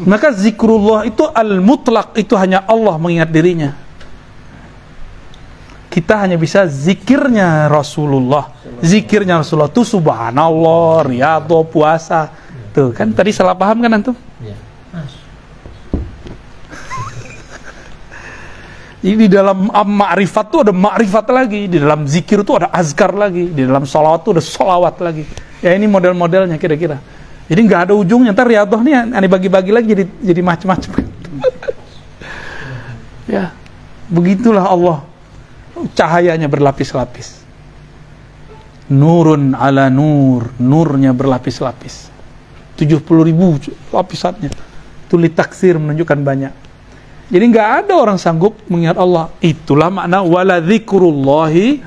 Maka zikrullah itu al-mutlak itu hanya Allah mengingat dirinya. Kita hanya bisa zikirnya Rasulullah. Zikirnya Rasulullah itu subhanallah, riyadhah, puasa. Tuh kan tadi salah paham kan antum? Jadi di dalam ma'rifat tuh ada ma'rifat lagi, di dalam zikir tuh ada azkar lagi, di dalam sholawat tuh ada sholawat lagi. Ya ini model-modelnya kira-kira. Jadi nggak ada ujungnya. Ntar riadoh nih aneh bagi-bagi lagi jadi jadi macam-macam. ya, begitulah Allah. Cahayanya berlapis-lapis. Nurun ala nur, nurnya berlapis-lapis. 70 ribu lapisannya. Itu taksir menunjukkan banyak. Jadi nggak ada orang sanggup mengingat Allah. Itulah makna wala dzikrullahi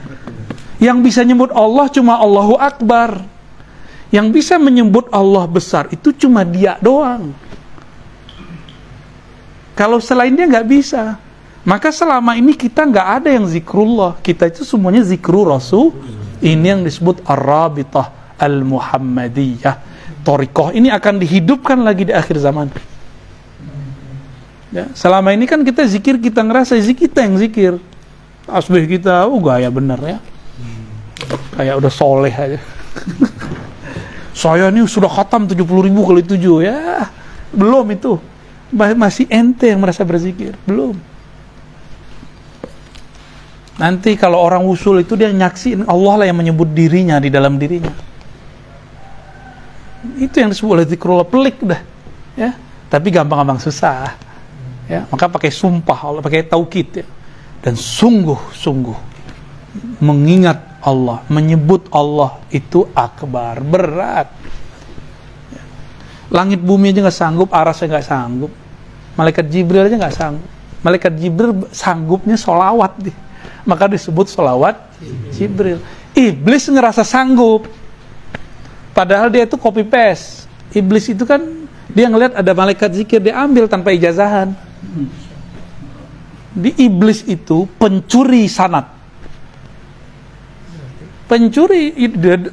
yang bisa nyebut Allah cuma Allahu Akbar. Yang bisa menyebut Allah besar itu cuma dia doang. Kalau selain dia nggak bisa. Maka selama ini kita nggak ada yang zikrullah. Kita itu semuanya zikru Rasul. Ini yang disebut Ar-Rabitah Al-Muhammadiyah. Torikoh ini akan dihidupkan lagi di akhir zaman. Ya, selama ini kan kita zikir kita ngerasa zikir kita yang zikir. Asbih kita, oh gaya bener ya. Kayak udah soleh aja. Saya ini sudah khatam 70 ribu kali tujuh ya. Belum itu. Masih ente yang merasa berzikir. Belum. Nanti kalau orang usul itu dia nyaksiin Allah lah yang menyebut dirinya di dalam dirinya. Itu yang disebut oleh zikrullah pelik dah. Ya. Tapi gampang-gampang susah ya maka pakai sumpah Allah pakai taukid ya. Dan sungguh-sungguh mengingat Allah menyebut Allah itu akbar berat. Langit bumi aja nggak sanggup arasnya nggak sanggup. Malaikat Jibril aja nggak sanggup. Malaikat Jibril sanggupnya solawat deh. Maka disebut solawat Jibril. Iblis ngerasa sanggup. Padahal dia itu copy paste iblis itu kan dia ngelihat ada malaikat zikir dia ambil tanpa ijazahan di iblis itu pencuri sanat. Pencuri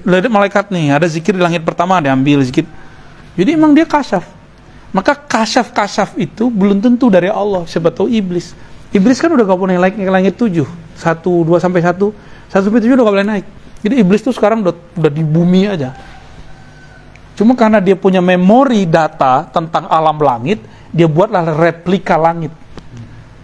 dari malaikat nih, ada zikir di langit pertama diambil zikir. Jadi emang dia kasyaf. Maka kasyaf-kasyaf itu belum tentu dari Allah, siapa tahu iblis. Iblis kan udah gak boleh naik ke langit tujuh, satu, dua sampai satu, satu sampai tujuh udah gak boleh naik. Jadi iblis tuh sekarang udah, udah di bumi aja. Cuma karena dia punya memori data tentang alam langit, dia buatlah replika langit.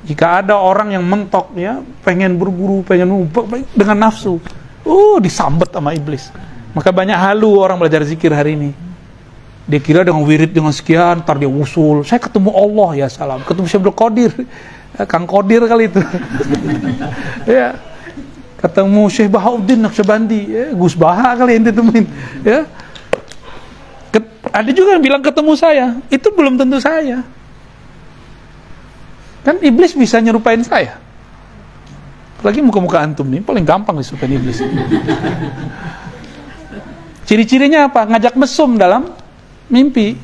Jika ada orang yang mentok ya, pengen berburu, pengen dengan nafsu, uh disambet sama iblis. Maka banyak halu orang belajar zikir hari ini. Dia kira dengan wirid dengan sekian, ntar dia usul. Saya ketemu Allah ya salam, ketemu Syekh Qadir, ya, Kang Qadir kali itu. ya, ketemu Syekh Bahauddin Naqsyabandi, ya, Gus Baha kali yang ditemuin. Ya, ada juga yang bilang ketemu saya, itu belum tentu saya. Kan iblis bisa nyerupain saya. Apalagi muka-muka antum nih, paling gampang disurupain iblis. Ciri-cirinya apa? Ngajak mesum dalam mimpi.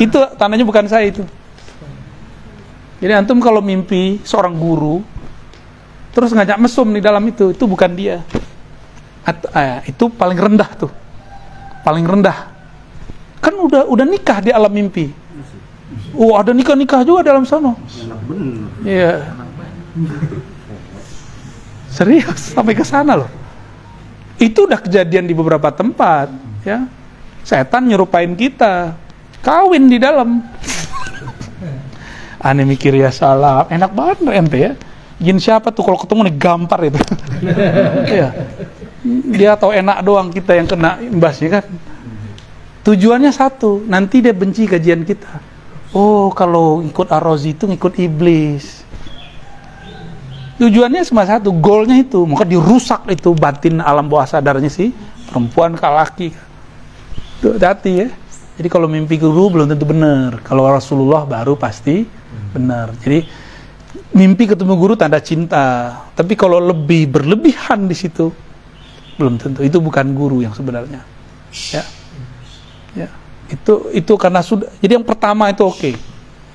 Itu tandanya bukan saya itu. Jadi antum kalau mimpi seorang guru, terus ngajak mesum di dalam itu, itu bukan dia. At, eh, itu paling rendah tuh. Paling rendah. Kan udah udah nikah di alam mimpi. Oh ada nikah-nikah juga dalam sana. Iya. Serius sampai ke sana loh. Itu udah kejadian di beberapa tempat, ya. Setan nyerupain kita, kawin di dalam. Aneh mikir ya salah, enak banget ente ya. Jin siapa tuh kalau ketemu nih gampar itu. Iya. Dia tahu enak doang kita yang kena imbasnya kan. Tujuannya satu, nanti dia benci kajian kita Oh, kalau ikut Ar-Razi itu ngikut iblis. Tujuannya cuma satu, goalnya itu, maka dirusak itu batin alam bawah sadarnya sih perempuan ke laki. Tuh, hati ya. Jadi kalau mimpi guru belum tentu benar. Kalau Rasulullah baru pasti benar. Jadi mimpi ketemu guru tanda cinta. Tapi kalau lebih berlebihan di situ belum tentu. Itu bukan guru yang sebenarnya. Ya. Itu itu karena sudah. Jadi yang pertama itu oke. Okay.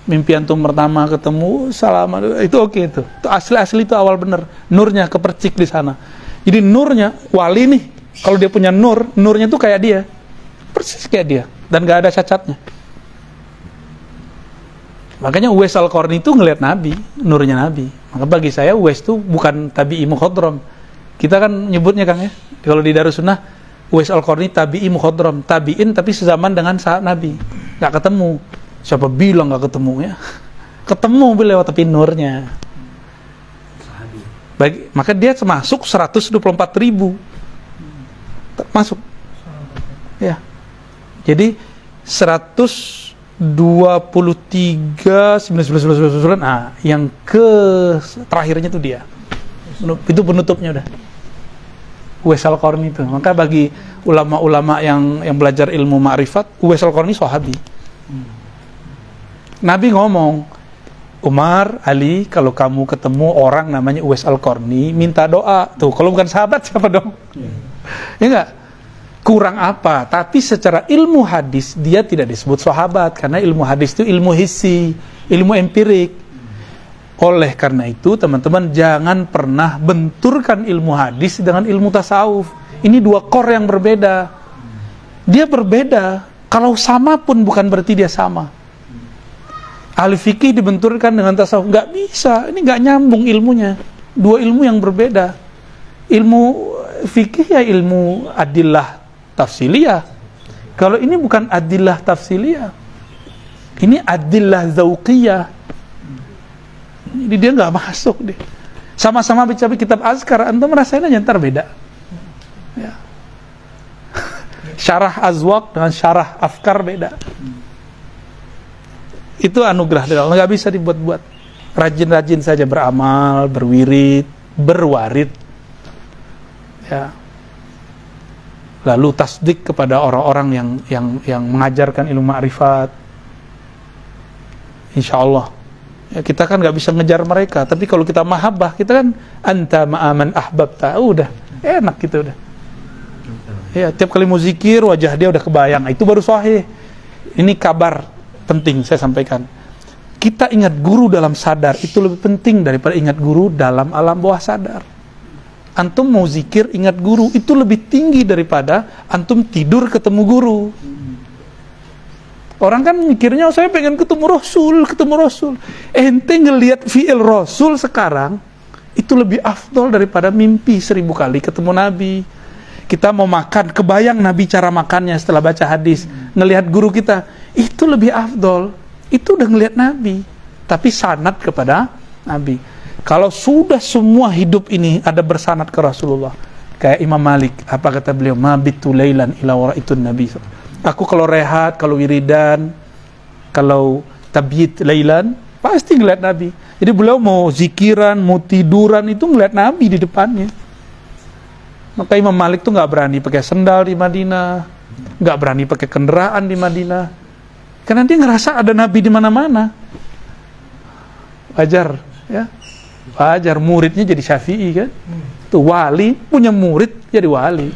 Mimpi antum pertama ketemu salam itu oke okay itu. Itu asli-asli itu awal benar. Nurnya kepercik di sana. Jadi nurnya wali nih. Kalau dia punya nur, nurnya tuh kayak dia. Persis kayak dia dan gak ada cacatnya. Makanya Uwais Al-Qarni itu ngelihat Nabi, nurnya Nabi. Maka bagi saya Uwais itu bukan tabi'i mukhadram. Kita kan nyebutnya Kang ya, kalau di Darussunnah Uwais Al-Qarni tabi'i mukhadram, tabi'in tapi sezaman dengan saat Nabi. Gak ketemu. Siapa bilang gak ketemu ya? Ketemu beliau tapi nurnya. Bagi, maka dia termasuk 124 ribu. Masuk. Ya. Jadi 123 99 nah yang ke terakhirnya itu dia. Itu penutupnya udah. Uwais Al-Qarni itu. Maka bagi ulama-ulama yang yang belajar ilmu ma'rifat, Uwais Al-Qarni sahabi. Nabi ngomong, Umar, Ali, kalau kamu ketemu orang namanya Uwais Al-Qarni, minta doa. Tuh, kalau bukan sahabat siapa dong? Ya, ya enggak? kurang apa tapi secara ilmu hadis dia tidak disebut sahabat karena ilmu hadis itu ilmu hissi ilmu empirik oleh karena itu teman-teman jangan pernah benturkan ilmu hadis dengan ilmu tasawuf. Ini dua kor yang berbeda. Dia berbeda kalau sama pun bukan berarti dia sama. Ahli fikih dibenturkan dengan tasawuf. Nggak bisa. Ini nggak nyambung ilmunya. Dua ilmu yang berbeda. Ilmu fikih ya ilmu adillah tafsiliyah. Kalau ini bukan adillah tafsiliyah. Ini adillah zauqiyah. Jadi dia nggak masuk deh. Sama-sama bicara kitab azkar, antum merasain aja ntar beda. Ya. syarah azwaq dengan syarah afkar beda. Itu anugerah dari Allah, nggak bisa dibuat-buat. Rajin-rajin saja beramal, berwirid, berwarid. Ya, lalu tasdik kepada orang-orang yang yang yang mengajarkan ilmu ma'rifat insya Allah ya, kita kan nggak bisa ngejar mereka. Tapi kalau kita mahabbah kita kan anta ma'aman ahbab tahu oh, udah. Enak gitu udah. Ya tiap kali mau zikir wajah dia udah kebayang. Itu baru sahih. Ini kabar penting saya sampaikan. Kita ingat guru dalam sadar itu lebih penting daripada ingat guru dalam alam bawah sadar. Antum mau zikir ingat guru itu lebih tinggi daripada antum tidur ketemu guru. Orang kan mikirnya saya pengen ketemu Rasul, ketemu Rasul. Ente ngelihat fi'il Rasul sekarang itu lebih afdol daripada mimpi seribu kali ketemu Nabi. Kita mau makan, kebayang Nabi cara makannya setelah baca hadis, ngelihat guru kita, itu lebih afdol. Itu udah ngelihat Nabi, tapi sanat kepada Nabi. Kalau sudah semua hidup ini ada bersanat ke Rasulullah, kayak Imam Malik, apa kata beliau? Mabitu lailan ila itu Nabi. Aku kalau rehat, kalau wiridan, kalau tabiat lailan, pasti ngeliat Nabi. Jadi beliau mau zikiran, mau tiduran itu ngeliat Nabi di depannya. Maka Imam Malik tuh nggak berani pakai sendal di Madinah, nggak berani pakai kendaraan di Madinah, karena dia ngerasa ada Nabi di mana-mana. Wajar, ya. Wajar muridnya jadi syafi'i kan. Tuh wali punya murid jadi wali.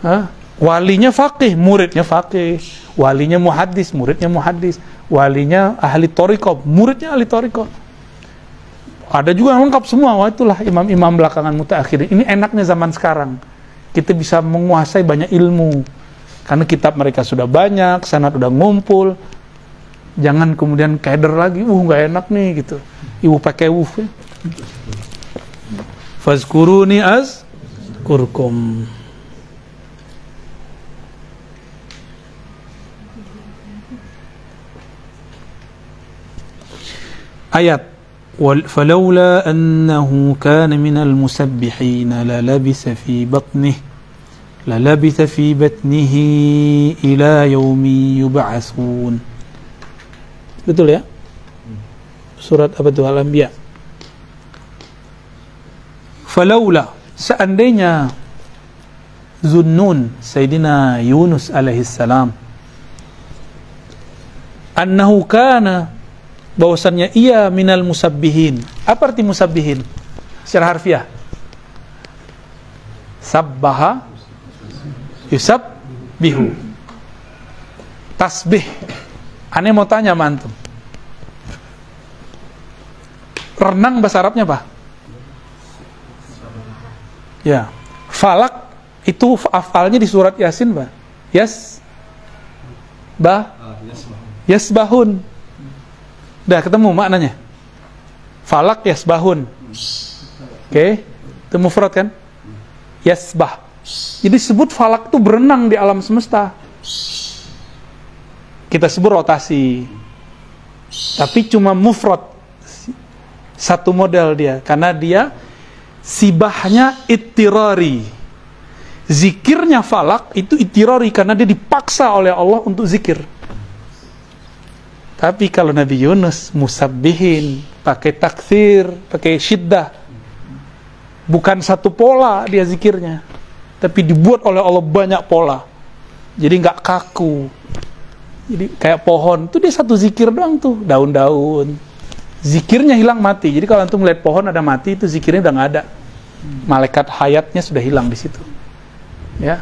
Hah? Walinya fakih, muridnya fakih. Walinya muhadis, muridnya muhadis. Walinya ahli toriko, muridnya ahli toriko. Ada juga yang lengkap semua. Wah itulah imam-imam belakangan mutakhir. Ini enaknya zaman sekarang. Kita bisa menguasai banyak ilmu. Karena kitab mereka sudah banyak, sanat udah ngumpul. Jangan kemudian keder lagi, uh nggak enak nih gitu ibu pakai wuf ya. Fazkuruni az kurkum. Ayat فلولا أنه كان من المسبحين للبث في بطنه للبث في بطنه إلى يوم يبعثون Betul ya? Surat apa itu Al-Anbiya. Falaula seandainya Zunnun Sayyidina Yunus alaihi salam annahu kana bahwasannya ia minal musabbihin. Apa arti musabbihin? Secara harfiah. Sabbaha yusab bihu. Tasbih. Aneh mau tanya mantum. Renang bahasa Arabnya apa? Ya. Falak itu afalnya di surat Yasin, Pak. Yas bah yasbahun. Udah ketemu maknanya. Falak yasbahun. Oke, okay. itu mufrad kan? Yasbah. Jadi sebut falak itu berenang di alam semesta. Kita sebut rotasi. Tapi cuma mufrad. Satu model dia karena dia sibahnya ittirari. Zikirnya falak itu ittirari karena dia dipaksa oleh Allah untuk zikir. Tapi kalau Nabi Yunus musabbihin, pakai takfir, pakai syiddah. Bukan satu pola dia zikirnya. Tapi dibuat oleh Allah banyak pola. Jadi nggak kaku. Jadi kayak pohon, itu dia satu zikir doang tuh, daun-daun. Zikirnya hilang mati. Jadi kalau antum melihat pohon ada mati, itu zikirnya udah nggak ada. Malaikat hayatnya sudah hilang di situ. Ya,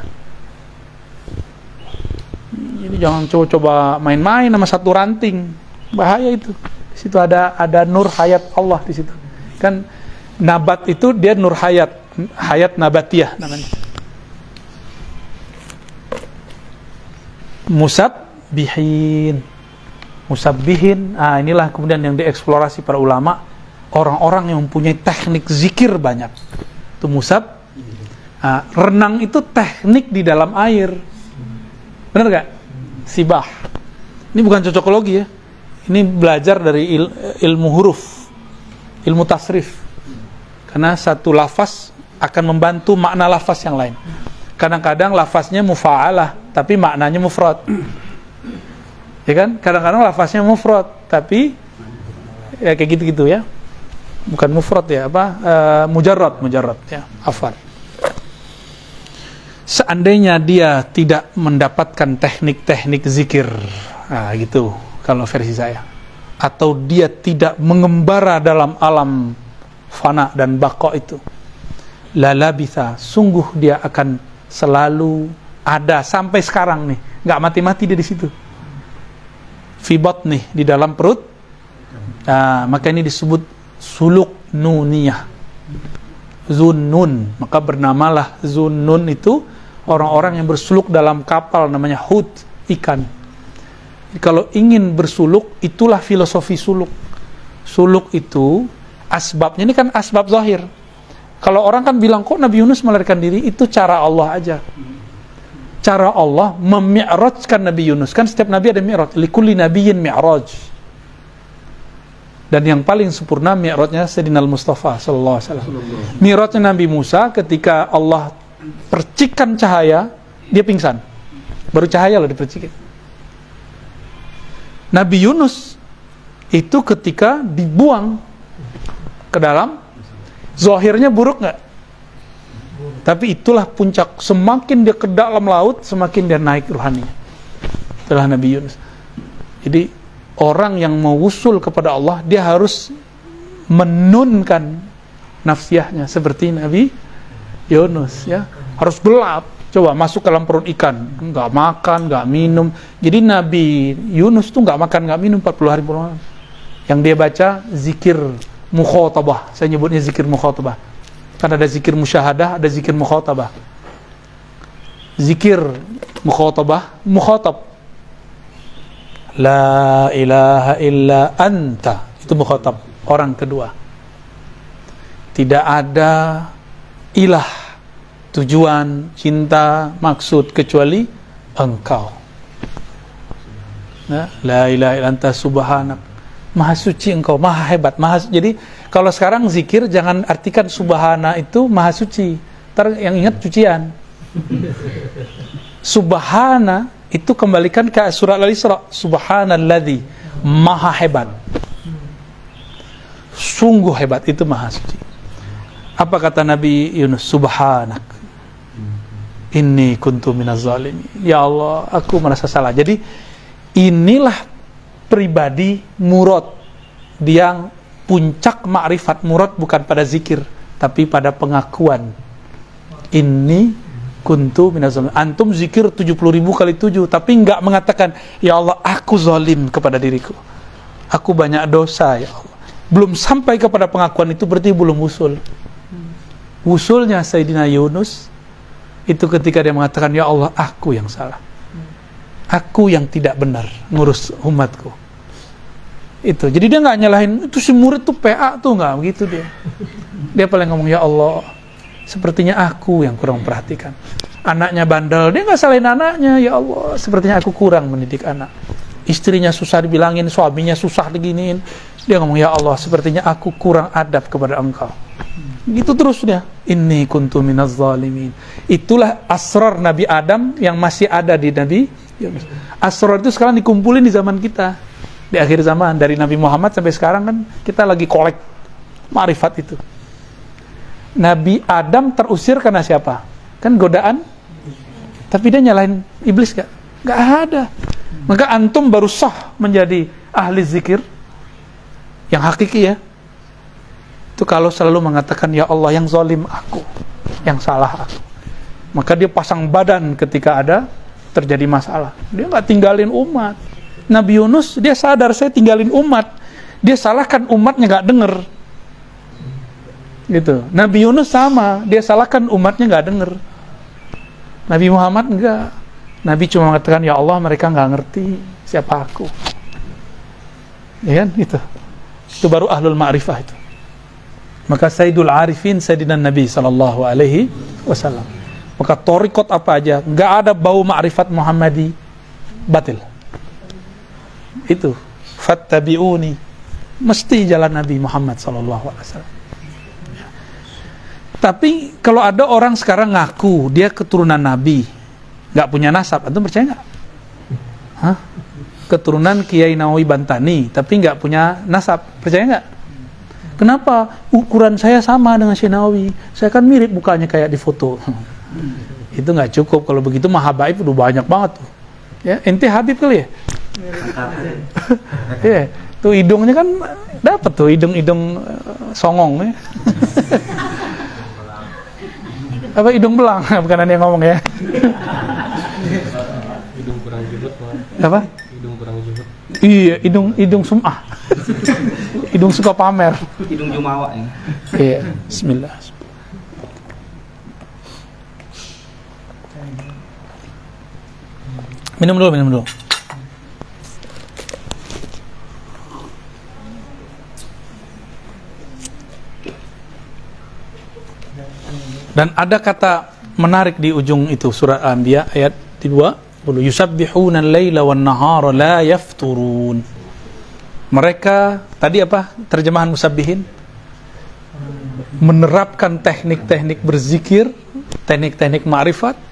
ini jangan coba-coba main-main sama satu ranting. Bahaya itu. Di situ ada ada nur hayat Allah di situ. Kan nabat itu dia nur hayat. Hayat nabatiah namanya. Musab bihin musabbihin. Ah inilah kemudian yang dieksplorasi para ulama. Orang-orang yang mempunyai teknik zikir banyak. Itu musab. Ah, renang itu teknik di dalam air. Benar gak sibah. Ini bukan cocokologi ya. Ini belajar dari il, ilmu huruf, ilmu tasrif. Karena satu lafaz akan membantu makna lafaz yang lain. Kadang-kadang lafaznya mufa'alah, tapi maknanya mufrad. Ya kan? Kadang-kadang lafaznya mufrad, tapi ya kayak gitu-gitu ya. Bukan mufrad ya, apa? Uh, mujarrad, mujarrad ya. Afar seandainya dia tidak mendapatkan teknik-teknik zikir. Nah, gitu kalau versi saya. Atau dia tidak mengembara dalam alam fana dan bako itu. Lala bisa sungguh dia akan selalu ada sampai sekarang nih. Nggak mati-mati dia di situ. Fibot nih di dalam perut. Nah, maka ini disebut suluk nuniyah. Zunnun maka bernamalah zunnun itu orang-orang yang bersuluk dalam kapal namanya hut ikan. Kalau ingin bersuluk, itulah filosofi suluk. Suluk itu asbabnya ini kan asbab zahir. Kalau orang kan bilang kok Nabi Yunus melarikan diri itu cara Allah aja. Cara Allah memi'rajkan Nabi Yunus. Kan setiap nabi ada mi'raj. Likulli nabiyyin mi'raj. Dan yang paling sempurna mi'rajnya Sayyidina Al-Mustafa sallallahu alaihi wasallam. Mi'rajnya Nabi Musa ketika Allah percikan cahaya, dia pingsan. Baru cahaya loh dipercikin. Nabi Yunus itu ketika dibuang ke dalam, zohirnya buruk nggak? Tapi itulah puncak. Semakin dia ke dalam laut, semakin dia naik rohani. Itulah Nabi Yunus. Jadi orang yang mau usul kepada Allah, dia harus menunkan nafsiahnya seperti Nabi Yunus ya. Harus gelap. Coba masuk ke dalam perut ikan. Nggak makan nggak minum. Jadi Nabi Yunus tuh nggak makan nggak minum 40 hari bulan yang dia baca zikir mukhotabah. Saya nyebutnya zikir mukhotabah. Kan ada zikir musyahadah ada zikir mukhotabah. Zikir mukhotabah mukhotab. La ilaha illa anta. Itu mukhotab. Orang kedua. Tidak ada ilah, tujuan, cinta, maksud kecuali engkau. Nah, la ilaha illa subhanak. Maha suci engkau, maha hebat, maha Jadi kalau sekarang zikir jangan artikan subhana itu maha suci. Ntar yang ingat cucian. Subhana itu kembalikan ke surat Al-Isra. Subhanalladzi maha hebat. Sungguh hebat itu maha suci. Apa kata Nabi Yunus? Subhanak. Ini kuntu minaz zalimin. Ya Allah, aku merasa salah. Jadi inilah pribadi murad yang puncak makrifat murad bukan pada zikir tapi pada pengakuan ini kuntu minazzalim antum zikir 70 ribu kali 7 tapi enggak mengatakan ya Allah aku zalim kepada diriku aku banyak dosa ya Allah belum sampai kepada pengakuan itu berarti belum usul usulnya Sayyidina Yunus itu ketika dia mengatakan ya Allah aku yang salah. Aku yang tidak benar ngurus umatku. Itu. Jadi dia nggak nyalahin itu si murid tuh PA tuh. Nggak begitu dia. Dia paling ngomong ya Allah sepertinya aku yang kurang perhatikan. Anaknya bandel dia nggak salahin anaknya. Ya Allah sepertinya aku kurang mendidik anak. Istrinya susah dibilangin suaminya susah diginiin. Dia ngomong ya Allah sepertinya aku kurang adab kepada engkau gitu terus dia. Ini kuntu minaz zalimin. Itulah asrar Nabi Adam yang masih ada di Nabi Yunus. Asrar itu sekarang dikumpulin di zaman kita. Di akhir zaman dari Nabi Muhammad sampai sekarang kan kita lagi kolek marifat itu. Nabi Adam terusir karena siapa? Kan godaan. Tapi dia nyalain iblis gak? gak ada. Maka antum baru sah menjadi ahli zikir yang hakiki ya itu kalau selalu mengatakan ya Allah yang zalim aku yang salah aku. Maka dia pasang badan ketika ada terjadi masalah. Dia nggak tinggalin umat. Nabi Yunus dia sadar saya tinggalin umat. Dia salahkan umatnya nggak denger. Gitu. Nabi Yunus sama dia salahkan umatnya nggak denger. Nabi Muhammad enggak Nabi cuma mengatakan ya Allah mereka nggak ngerti siapa aku. Ya kan? Gitu. Itu baru ahlul ma'rifah itu maka Sayyidul Arifin Sayyidina Nabi Sallallahu Alaihi Wasallam. Maka torikot apa aja? Nggak ada bau ma'rifat Muhammadi. Batil. Itu. Fattabi'uni. Mesti jalan Nabi Muhammad Sallallahu Alaihi Wasallam. Tapi kalau ada orang sekarang ngaku dia keturunan Nabi nggak punya nasab antum percaya nggak? Hah? keturunan Kiai Nawawi Bantani tapi nggak punya nasab percaya nggak Kenapa? Ukuran saya sama dengan Nawawi. Saya kan mirip mukanya kayak di foto. itu nggak cukup. Kalau begitu mah habaib udah banyak banget tuh. Ya, ente Habib kali ya? Iya. tuh hidungnya kan dapat tuh hidung-hidung uh, songong ya. Apa hidung belang? Bukan yang ngomong ya. hidung kurang juhud Apa? Iya, hidung hidung sumah. hidung suka pamer. Hidung jumawa ini. Iya, bismillah. Minum dulu, minum dulu. Dan ada kata menarik di ujung itu surat Anbiya ayat 2 yusabbihuna al-laila wan nahara la yafturun. Mereka tadi apa terjemahan musabbihin? Menerapkan teknik-teknik berzikir, teknik-teknik ma'rifat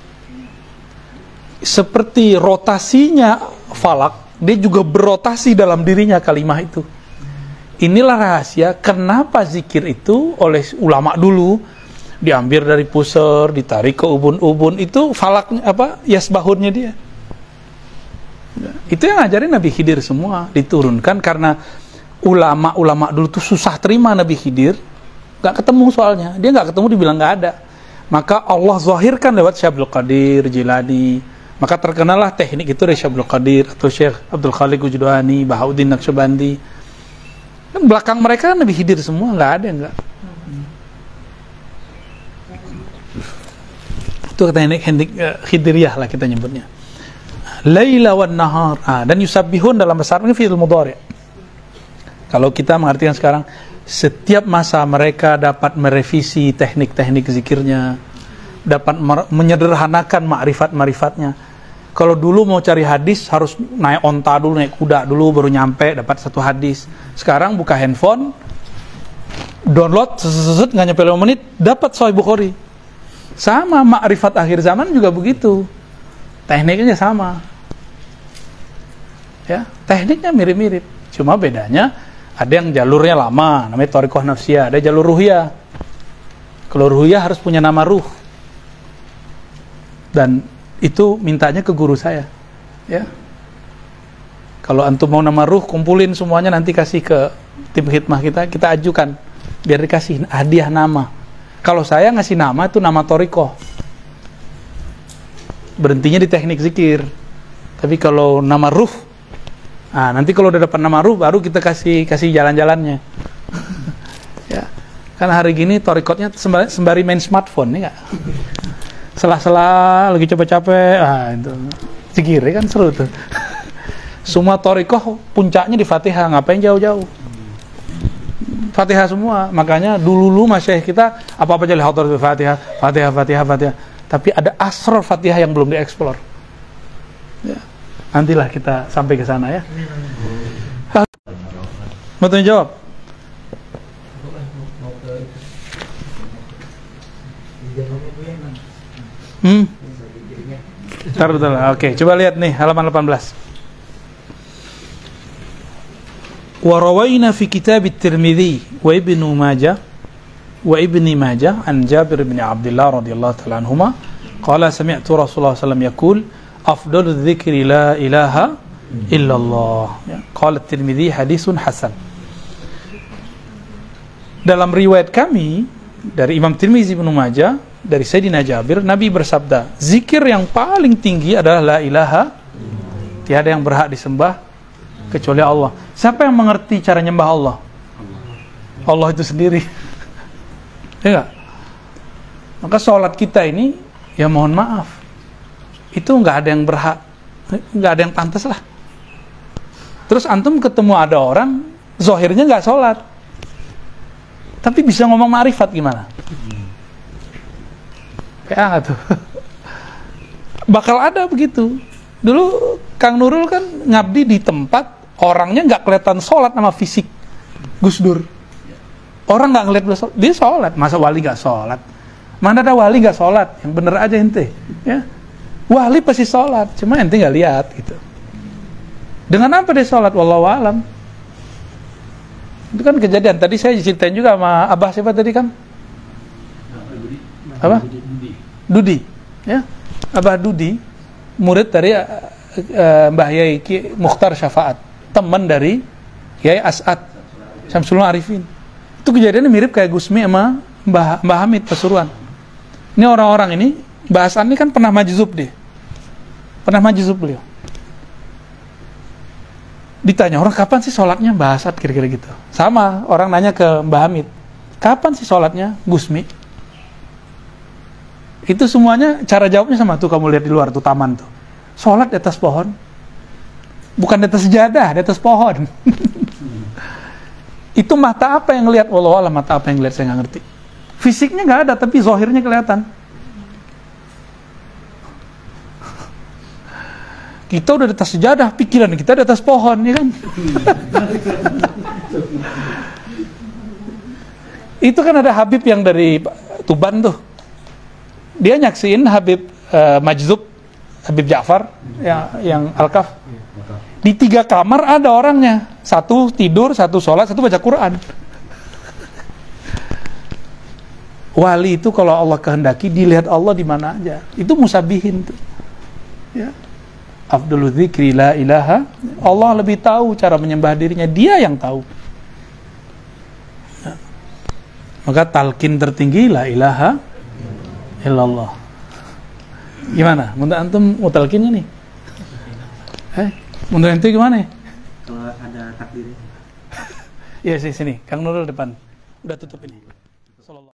seperti rotasinya falak, dia juga berotasi dalam dirinya kalimat itu. Inilah rahasia kenapa zikir itu oleh ulama dulu diambil dari pusar, ditarik ke ubun-ubun itu falaknya apa? Yasbahunnya dia. Itu yang ngajarin Nabi Khidir semua diturunkan karena ulama-ulama dulu tuh susah terima Nabi Khidir, nggak ketemu soalnya, dia nggak ketemu dibilang nggak ada. Maka Allah zahirkan lewat Syekh Abdul Qadir Jilani. Maka terkenalah teknik itu dari Syekh Abdul Qadir atau Syekh Abdul Khaliq Ujdwani, Bahauddin Naqsyabandi. Kan belakang mereka Nabi Khidir semua, nggak ada nggak. Itu teknik uh, Khidiriyah lah kita nyebutnya. Laila wan nahar. Ah, dan yusabbihun dalam bahasa Arab fi'il mudhari. Kalau kita mengartikan sekarang setiap masa mereka dapat merevisi teknik-teknik zikirnya, dapat menyederhanakan makrifat-makrifatnya. Kalau dulu mau cari hadis harus naik onta dulu, naik kuda dulu baru nyampe dapat satu hadis. Sekarang buka handphone, download, nggak nyampe 5 menit, dapat Sahih Bukhari. Sama makrifat akhir zaman juga begitu. Tekniknya sama. Ya, tekniknya mirip-mirip. Cuma bedanya ada yang jalurnya lama, namanya Torikoh Nafsiyah, ada jalur Ruhiyah. Kalau Ruhiyah harus punya nama ruh. Dan itu mintanya ke guru saya. Ya. Kalau antum mau nama ruh, kumpulin semuanya nanti kasih ke tim khidmah kita, kita ajukan biar dikasih hadiah nama. Kalau saya ngasih nama itu nama Torikoh. Berhentinya di teknik zikir. Tapi kalau nama ruh, nah nanti kalau udah dapat nama ruh, baru kita kasih kasih jalan-jalannya. ya, kan hari gini Torikotnya sembari, sembari main smartphone, ya? Selah-selah lagi capek-capek, ah itu zikir kan seru tuh. Semua torikoh puncaknya di Fatihah, ngapain jauh-jauh? Fatihah semua, makanya dulu-dulu masih kita apa-apa jadi hotor Fatihah, Fatihah, Fatihah, Fatihah. Tapi ada asror Fatihah yang belum dieksplor. Ya. Nantilah kita sampai ke sana ya. Mau tanya jawab? Hmm? Ntar betul. Oke, coba lihat nih halaman 18. وروينا في كتاب الترمذي وابن ماجه وابن ماجه عن جابر بن عبد الله رضي الله تعالى عنهما قال سمعت رسول الله صلى الله عليه وسلم يقول أفضل الذكر لا إله إلا الله قال الترمذي حديث حسن dalam riwayat kami dari Imam Tirmizi bin Majah dari Sayyidina Jabir Nabi bersabda zikir yang paling tinggi adalah la ilaha tiada yang berhak disembah kecuali Allah. Siapa yang mengerti cara nyembah Allah? Allah itu sendiri. ya enggak? Maka sholat kita ini, ya mohon maaf, itu nggak ada yang berhak, nggak ada yang pantas lah. Terus antum ketemu ada orang, zohirnya nggak sholat, tapi bisa ngomong marifat gimana? Kayak nggak tuh? Bakal ada begitu. Dulu Kang Nurul kan ngabdi di tempat orangnya nggak kelihatan sholat sama fisik. Gus Dur. Orang nggak ngeliat dia sholat, dia sholat. Masa wali nggak sholat? Mana ada wali nggak sholat? Yang bener aja ente ya. Wali pasti sholat cuma ente nggak lihat gitu. Dengan apa dia sholat? Wallahu alam. Itu kan kejadian. Tadi saya ceritain juga sama abah siapa tadi kan apa? Dudi. Ya. Abah Dudi murid dari uh, Mbah Yai Mukhtar Syafaat teman dari Kiai As'ad Syamsul Arifin. Itu kejadiannya mirip kayak Gusmi sama Mbah, Mbah Hamid Pasuruan. Ini orang-orang ini bahasan ini kan pernah majzub deh. Pernah majzub beliau. Ditanya orang kapan sih sholatnya? Mbah Asad kira-kira gitu. Sama orang nanya ke Mbah Hamid kapan sih sholatnya Gusmi itu semuanya cara jawabnya sama tuh kamu lihat di luar tuh taman tuh. Sholat di atas pohon bukan di atas sejadah, di atas pohon. itu mata apa yang lihat? Allah Allah mata apa yang lihat saya nggak ngerti. Fisiknya nggak ada, tapi zohirnya kelihatan. Kita udah di atas sejadah, pikiran kita di atas pohon, ya kan? itu kan ada Habib yang dari Tuban tuh. Dia nyaksiin Habib uh, Majzub, Habib Ja'far, ya, yang Al-Kaf di tiga kamar ada orangnya. Satu tidur, satu sholat, satu baca Quran. Wali itu kalau Allah kehendaki dilihat Allah di mana aja. Itu musabihin tuh. Ya. Abdul dzikri la ilaha. Allah lebih tahu cara menyembah dirinya. Dia yang tahu. Ya. Maka talkin tertinggi la ilaha illallah. Gimana? Menurut antum mau talkinnya nih? Eh? Menurut ente gimana? Kalau ada takdirnya. Iya sih sini, Kang Nurul depan. Udah tutup ini.